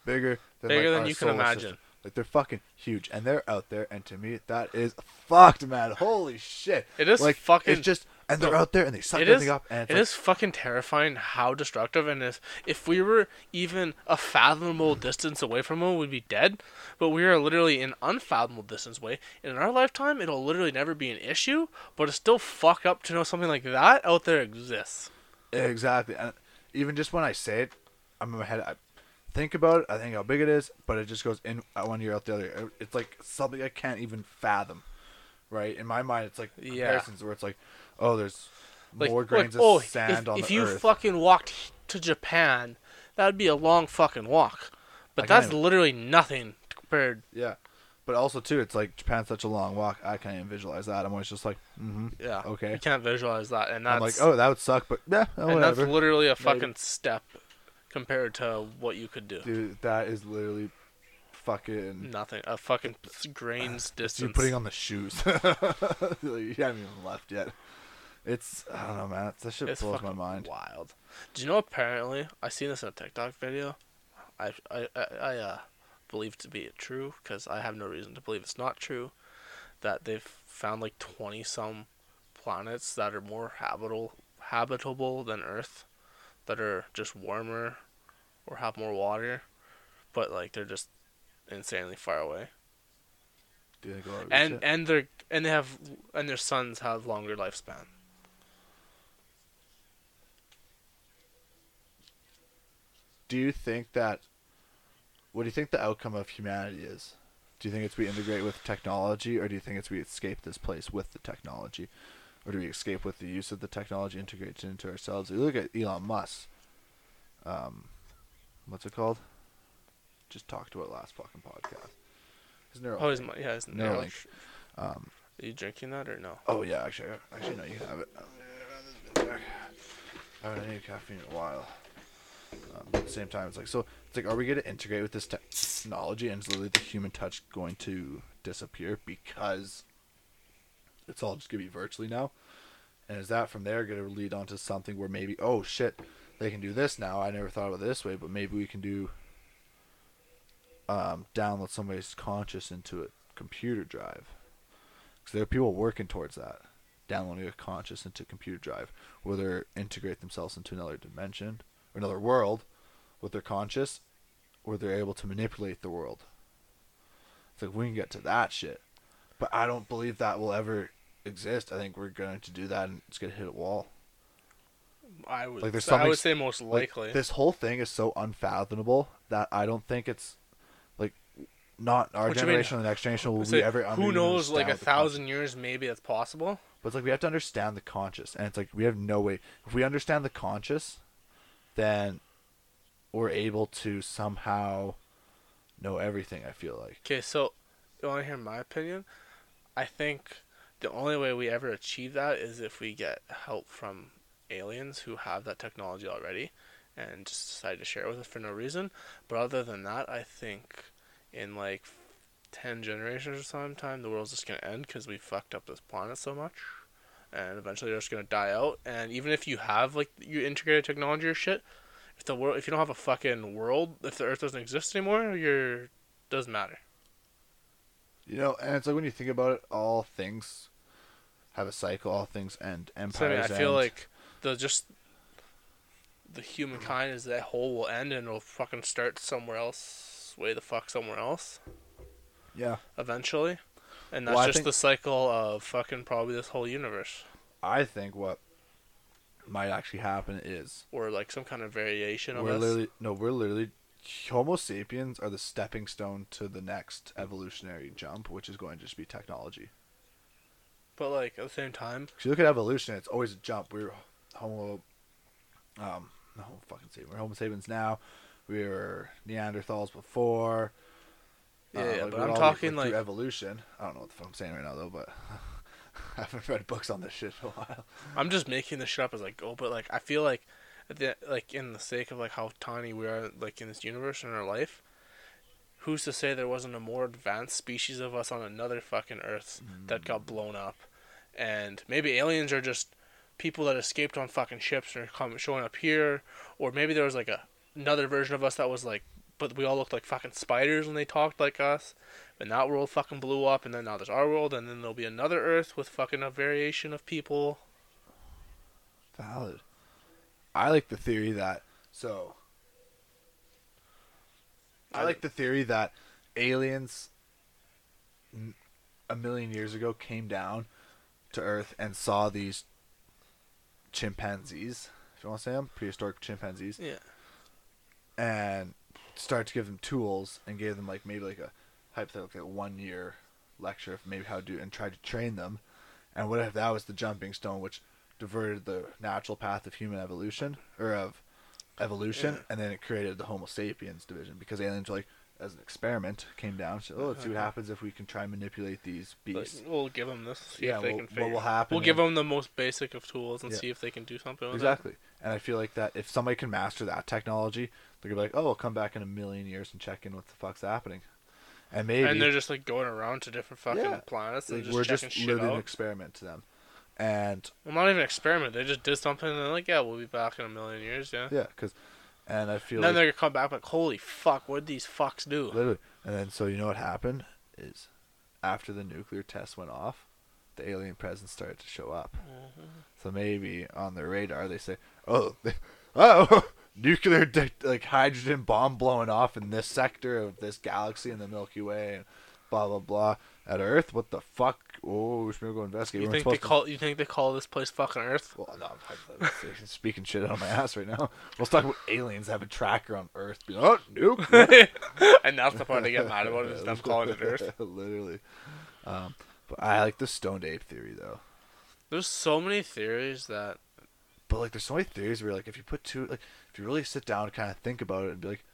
bigger than Bigger like, than you can imagine. system. Like they're fucking huge, and they're out there. And to me, that is fucked, man. Holy shit! It is like fucking- It's just, and they're out there, and they suck It everything is- up, and it's It like, is fucking terrifying how destructive and if if we were even a fathomable distance away from them, we'd be dead. But we are literally an unfathomable distance away. And in our lifetime, it'll literally never be an issue. But it's still fuck up to know something like that out there exists. Exactly, and even just when I say it, I'm in my head. I think about it. I think how big it is, but it just goes in uh, one ear out the other. It's like something I can't even fathom. Right in my mind, it's like Yeah. comparisons where it's like, oh, there's Like, more like, grains oh, of sand if, on if the earth. If you fucking walked to Japan, that would be a long fucking walk. But I that's literally nothing compared. yeah, but also too, it's like Japan's such a long walk. I can't even visualize that. I'm always just like, mm-hmm. Yeah. Okay. You can't visualize that, and that's I'm like, oh, that would suck, but yeah, oh, and that's literally a Maybe. fucking step compared to what you could do. Dude, that is literally fucking. Nothing. A fucking grains distance. You're putting on the shoes. you haven't even left yet. It's I don't know, man. That shit it's blows my mind. wild. Do you know? Apparently, I seen this in a TikTok video. I I I, I uh, believe to be true because I have no reason to believe it's not true. That they've found like twenty some planets that are more habitable habitable than Earth, that are just warmer, or have more water, but like they're just insanely far away. Do you think we'll ever reach and and they're and they have and their sons have longer lifespan. Do you think that? What do you think the outcome of humanity is? Do you think it's we integrate with technology, or do you think it's we escape this place with the technology, or do we escape with the use of the technology, integrated into ourselves? You look at Elon Musk. Um, what's it called? Just talked about last fucking podcast. His neural. Oh, his mo- yeah, his Neuralink. Um, Are you drinking that or no? Oh yeah, actually, actually no, you can have it. I haven't had any caffeine in a while. Um, at the same time, it's like so. It's like, are we going to integrate with this technology, and is literally the human touch going to disappear because it's all just going to be virtually now? And is that from there going to lead on to something where maybe, oh shit, they can do this now? I never thought of it this way, but maybe we can do um, download somebody's conscious into a computer drive. Because there are people working towards that, downloading a conscious into a computer drive, where they integrate themselves into another dimension or another world with their conscious, where they're able to manipulate the world. It's like we can get to that shit, but I don't believe that will ever exist. I think we're going to do that, and it's gonna hit a wall. I would. Like, there's say- I would say most Like, likely. this whole thing is so unfathomable that I don't think it's like not our What you mean? generation or the next generation will we ever. who knows? Like a understand the concept. thousand years, maybe that's possible. But it's like we have to understand the conscious, and it's like we have no way. If we understand the conscious, then we're able to somehow know everything. I feel like. Okay, so you want to hear my opinion? I think the only way we ever achieve that is if we get help from aliens who have that technology already and just decide to share it with us for no reason. But other than that, I think in like 10 generations or sometime, the world's just going to end because we fucked up this planet so much. And eventually they're just gonna die out. And even if you have like your integrated technology or shit, if the world, if you don't have a fucking world, if the Earth doesn't exist anymore, you're doesn't matter. You know, and it's like when you think about it, all things have a cycle. All things end. So I, mean, I feel like the just the humankind is that whole will end and it'll fucking start somewhere else, way the fuck somewhere else yeah. eventually. And that's Well, just think- the cycle of fucking probably this whole universe. I think what might actually happen is Or like some kind of variation of we're us. literally no, we're literally Homo sapiens are the stepping stone to the next evolutionary jump, which is going to just be technology. But like at the same time, If you look at evolution, it's always a jump. We're Homo, um, no fucking sapien. We're Homo sapiens now. We were Neanderthals before. Yeah, Uh, yeah, like, but I'm talking through like evolution. I don't know what the fuck I'm saying right now though, but I haven't read books on this shit for a while. I'm just making this shit up as I go. But like I feel like, the, like in the sake of like how tiny we are, like in this universe and our life, who's to say there wasn't a more advanced species of us on another fucking Earth that got blown up, and maybe aliens are just people that escaped on fucking ships and are coming showing up here, or maybe there was like a another version of us that was like, but we all looked like fucking spiders when they talked like us. And that world fucking blew up, and then now there's our world, and then there'll be another Earth with fucking a variation of people. Valid. I like the theory that so. I I- like the theory that aliens a million years ago came down to Earth and saw these chimpanzees, if you want to say them, prehistoric chimpanzees, Yeah. and started to give them tools and gave them like maybe like a hypothetical like one year lecture of maybe how to do and tried to train them. And what if that was the jumping stone which diverted the natural path of human evolution or of evolution Yeah. and then it created the Homo sapiens division because aliens were like as an experiment came down so oh let's see what uh-huh. happens if we can try and manipulate these beasts. we'll give them this. See Yeah, if they what- can what will happen We'll give them the most basic of tools and Yeah. see if they can do something with Exactly. And I feel like that if somebody can master that technology, they're gonna be like, Oh, I'll come back in a million years and check in what the fuck's happening. And maybe And they're just like going around to different fucking Yeah. planets and like, just we're checking just shit literally an experiment to them. And well, not even an experiment. They just did something and they're like, yeah, we'll be back in a million years. Yeah. yeah, because and I feel And then like they're gonna come back like, holy fuck, what did these fucks do? literally, and then so you know what happened is after the nuclear test went off, the alien presence started to show up. Mm-hmm. So maybe on their radar they say, "Oh, they, oh, nuclear like hydrogen bomb blowing off in this sector of this galaxy in the Milky Way, and blah blah blah." At Earth, what the fuck? Oh, we should go investigate. You think they supposed to- call? You think they call this place fucking Earth? Well, no, I'm speaking shit out of my ass right now. Let's talk about aliens have a tracker on Earth. Oh, nuke. and that's the part they get mad about is them calling it Earth. Literally. Um, but I like the stoned ape theory though. There's so many theories that But like, there's so many theories where like, if you put two, like, if you really sit down and kind of think about it and be like,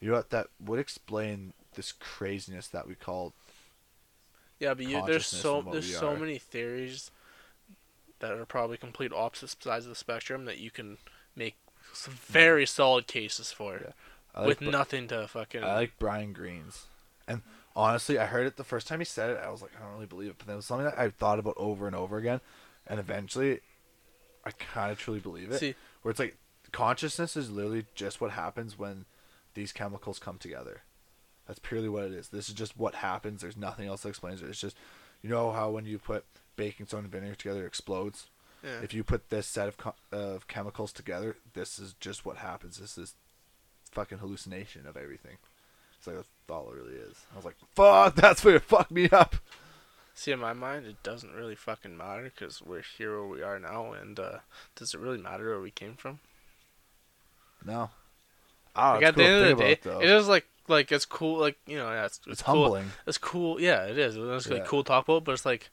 you know what, that would explain this craziness that we call. Yeah, but you, there's so there's so are. many theories that are probably complete opposite sides of the spectrum that you can make very solid cases for Yeah. Like with Bri- nothing to fucking. I like Brian Greene's, and honestly, I heard it the first time he said it. I was like, I don't really believe it, but then it was something that I thought about over and over again, and eventually, I kind of truly believe it. See, where it's like consciousness is literally just what happens when these chemicals come together. That's purely what it is. This is just what happens. There's nothing else that explains it. It's just, you know how when you put baking soda and vinegar together, it explodes. yeah. If you put this set of co- of chemicals together, this is just what happens. This is fucking hallucination of everything. It's like that's all it really is. I was like, fuck, that's what it fucked me up. See, in my mind, it doesn't really fucking matter because we're here where we are now, and uh, does it really matter where we came from? No. Oh, like it's at cool the end of the day, it is like like it's cool, like you know, yeah, it's, It's cool. humbling. It's cool, yeah, it is. It's like Yeah. cool to talk about, but it's like,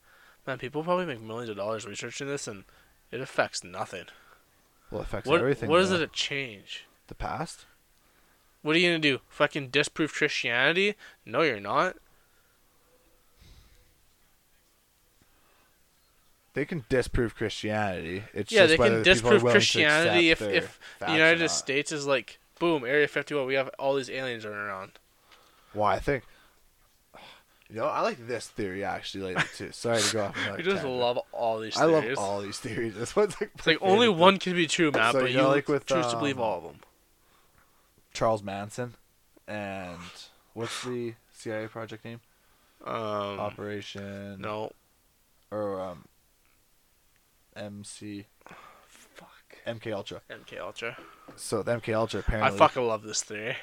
man, people probably make millions of dollars researching this, and it affects nothing. Well, it affects What everything. what is though. it to change? The past? What are you gonna do? Fucking disprove Christianity? No, you're not. They can disprove Christianity. It's yeah, just they can the people are disprove Christianity if if the United. States is like, boom, Area 51, we have all these aliens running around. Well, I think You know, I like this theory actually lately too. Sorry to go off. on You just tangent. love all these I love theories. all these theories. This one's like It's like only one can be true, Matt, So, but you know, like with, choose to believe um, all of them. Charles Manson and what's the CIA project name? Um, Operation no, or um MC. MK Ultra. MK Ultra. So the MK Ultra apparently. I fucking love this theory.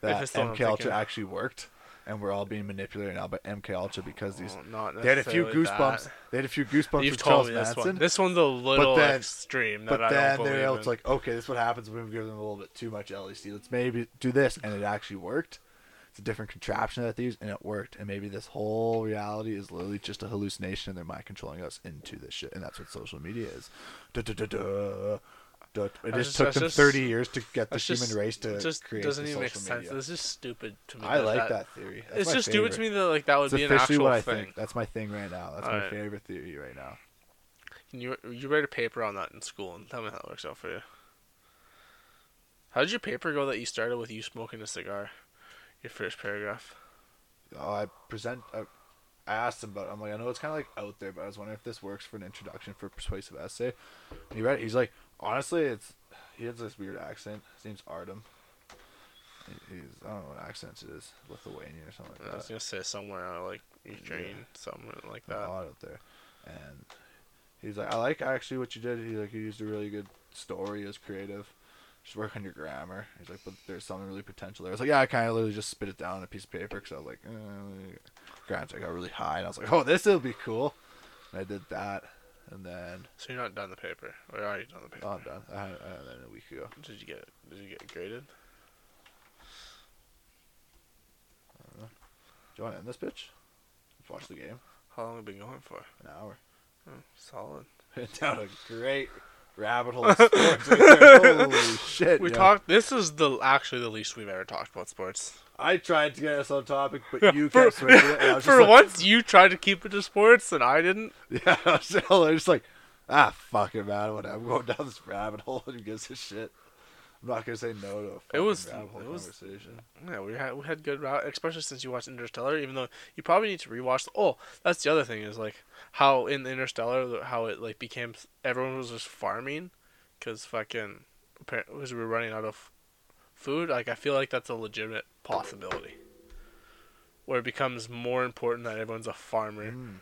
that it's the one I'm MK Ultra actually worked, and we're all being manipulated now by MK Ultra because these Oh, they had a few goosebumps. that. They had a few goosebumps You've with told Charles me this Manson. one. This one's a little then- extreme. But I then they're able to like, okay, this is what happens when we give them a little bit too much LSD. Let's maybe do this, and it actually worked. It's a different contraption that they use, and it worked. And maybe this whole reality is literally just a hallucination, and they're mind controlling us into this shit. And that's what social media is. Duh, duh, duh, duh. Duh. It just just- took them just- 30 years to get the human just- race to just create doesn't even make sense. media. It's just stupid to me. I that like that. theory. That's it's just stupid to me that like that would It's be an actual what I thing. think. That's my thing right now. That's my Alright. favorite theory right now. Can you you write a paper on that in school and tell me how it works out for you? How did your paper go that you started with you smoking a cigar? Your first paragraph. Oh, I present. I, I asked him about. It. I'm like, I know it's kind of like out there, but I was wondering if this works for an introduction for persuasive essay. And he read it. He's like, honestly, it's. He has this weird accent. His name's Artem. He's I don't know what accent it is, Lithuanian or something I was that. gonna say somewhere out like Ukraine, somewhere like There's a that. lot out there, and he's like, I like actually what you did. He like, you used a really good story. It was creative. Just work on your grammar. He's like, but there's something really potential there. I was like, yeah, I kind of literally just spit it down on a piece of paper because I was like, eh. granted, I got really high, and I was like, oh, this will be cool. And I did that, and then So you're not done the paper, or are you done the paper? oh, I'm done. I had, I had that a week ago. Did you get did you get graded? Do you want to end this bitch? Let's watch the game. How long have we been going for? An hour. Oh, solid. Down a great rabbit hole. Sports. Holy shit! We yo. talked. This is the actually the least we've ever talked about sports. I tried to get us on topic, but you for kept switching it. And I was just for like, once, you tried to keep it to sports, and I didn't. Yeah, I was just- I was just like, ah, fuck it, man. Whatever. I'm going down this rabbit hole. Who gives a shit? I'm not gonna say no to a fucking was- rabbit it was- conversation. Yeah, we had we had good route, especially since you watched Interstellar. Even though you probably need to rewatch. The, oh, that's the other thing is like how in Interstellar how it like became everyone was just farming, because fucking because we were running out of food. Like I feel like that's a legitimate possibility. Where it becomes more important that everyone's a farmer Mm.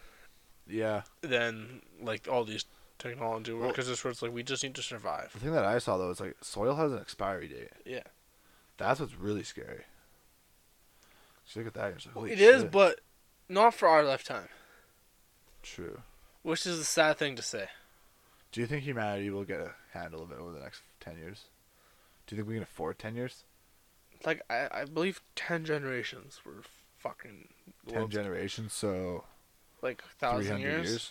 Yeah. than like all these technology Well- because it's where it's like we just need to survive. The thing that I saw though is like soil has an expiry date. Yeah. That's what's really scary. Just look at that. Like, holy It is, shit. but not for our lifetime, True. which is a sad thing to say. Do you think humanity will get a handle of it over the next ten years? Do you think we can afford ten years? Like I, I believe ten generations were fucking Ten generations, so like thousand years? years.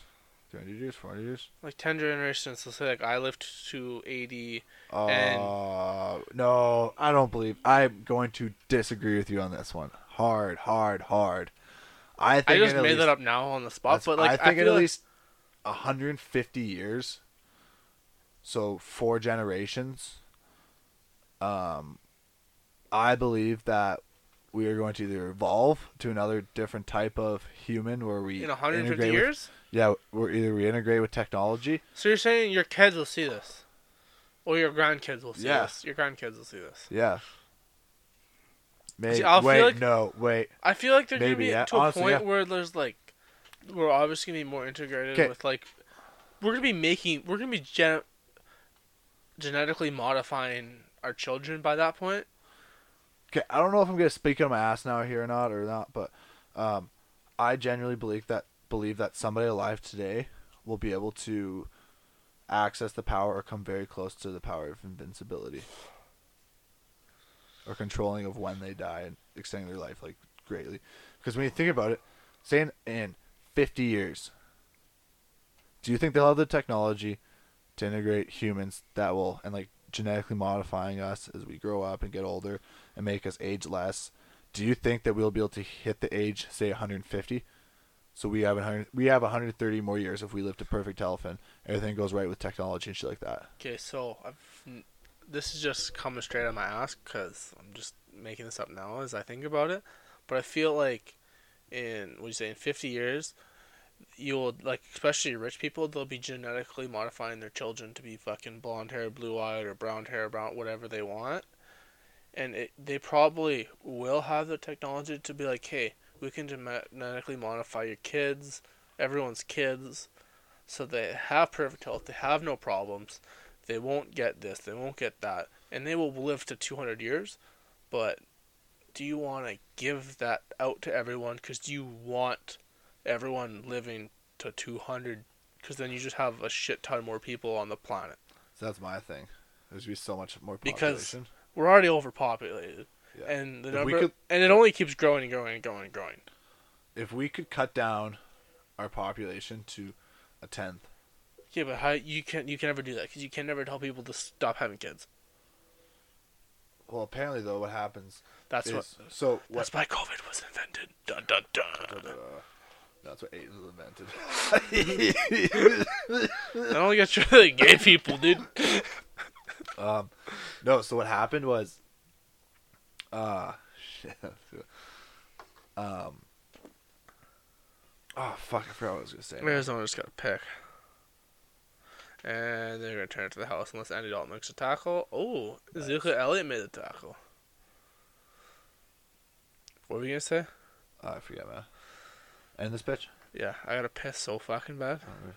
Three hundred years, four hundred years. Like ten generations. So say like I lived to eighty. Uh, And- no, I don't believe. I'm going to disagree with you on this one. Hard, hard, hard. I think I just at made least- that up now on the spot, but like I think in feel at like- least 150 years, so four generations. Um, I believe that we are going to either evolve to another different type of human, where we in 150 integrate with- years. Yeah, we're either we integrate with technology. So you're saying your kids will see this, or your grandkids will see Yeah. this. Your grandkids will see this. Yeah. Maybe. See, wait, like- no, wait. I feel like they're Maybe, gonna be yeah. to a Honestly, point yeah. where there's like, we're obviously gonna be more integrated 'Kay. with like, we're gonna be making, we're gonna be gen- genetically modifying our children by that point. Okay, I don't know if I'm gonna speak on my ass now here or not or not, but um, I genuinely believe that believe that somebody alive today will be able to access the power or come very close to the power of invincibility or controlling of when they die and extending their life like greatly. Because when you think about it, saying in 50 years, do you think they'll have the technology to integrate humans that will and like genetically modifying us as we grow up and get older and make us age less? Do you think that we'll be able to hit the age, say 150? So we have 100, we have 130 more years if we live to perfect health and everything goes right with technology and shit like that. Okay, so I've, this is just coming straight out of my ass because I'm just making this up now as I think about it. But I feel like in what you say in 50 years you'll like especially rich people they'll be genetically modifying their children to be fucking blonde hair blue eyed or brown hair brown whatever they want and it, they probably will have the technology to be like hey we can genetically modify your kids everyone's kids so they have perfect health they have no problems they won't get this they won't get that and they will live to 200 years but do you want to give that out to everyone because do you want everyone living to 200 because then you just have a shit ton more people on the planet So that's my thing. There's be so much more population. Because- we're already overpopulated Yeah. and the If number could- and it only keeps growing and growing and growing and growing. If we could cut down our population to a tenth, yeah but how you can you can never do that because you can never tell people to stop having kids. Well, apparently though, what happens that's is what so what that's why covid was invented. Dun dun dun. Uh, that's what AIDS was invented. i don't get you the gay people dude. Um, no, so what happened was, uh, shit. Um, oh fuck, I forgot what I was gonna say. Arizona just got a pick. And they're going to turn it to the house unless Andy Dalton makes a tackle. Oh, Ezekiel Elliott made a tackle. What were you going to say? Oh, I forget, man. And this bitch. Yeah, I got to piss so fucking bad.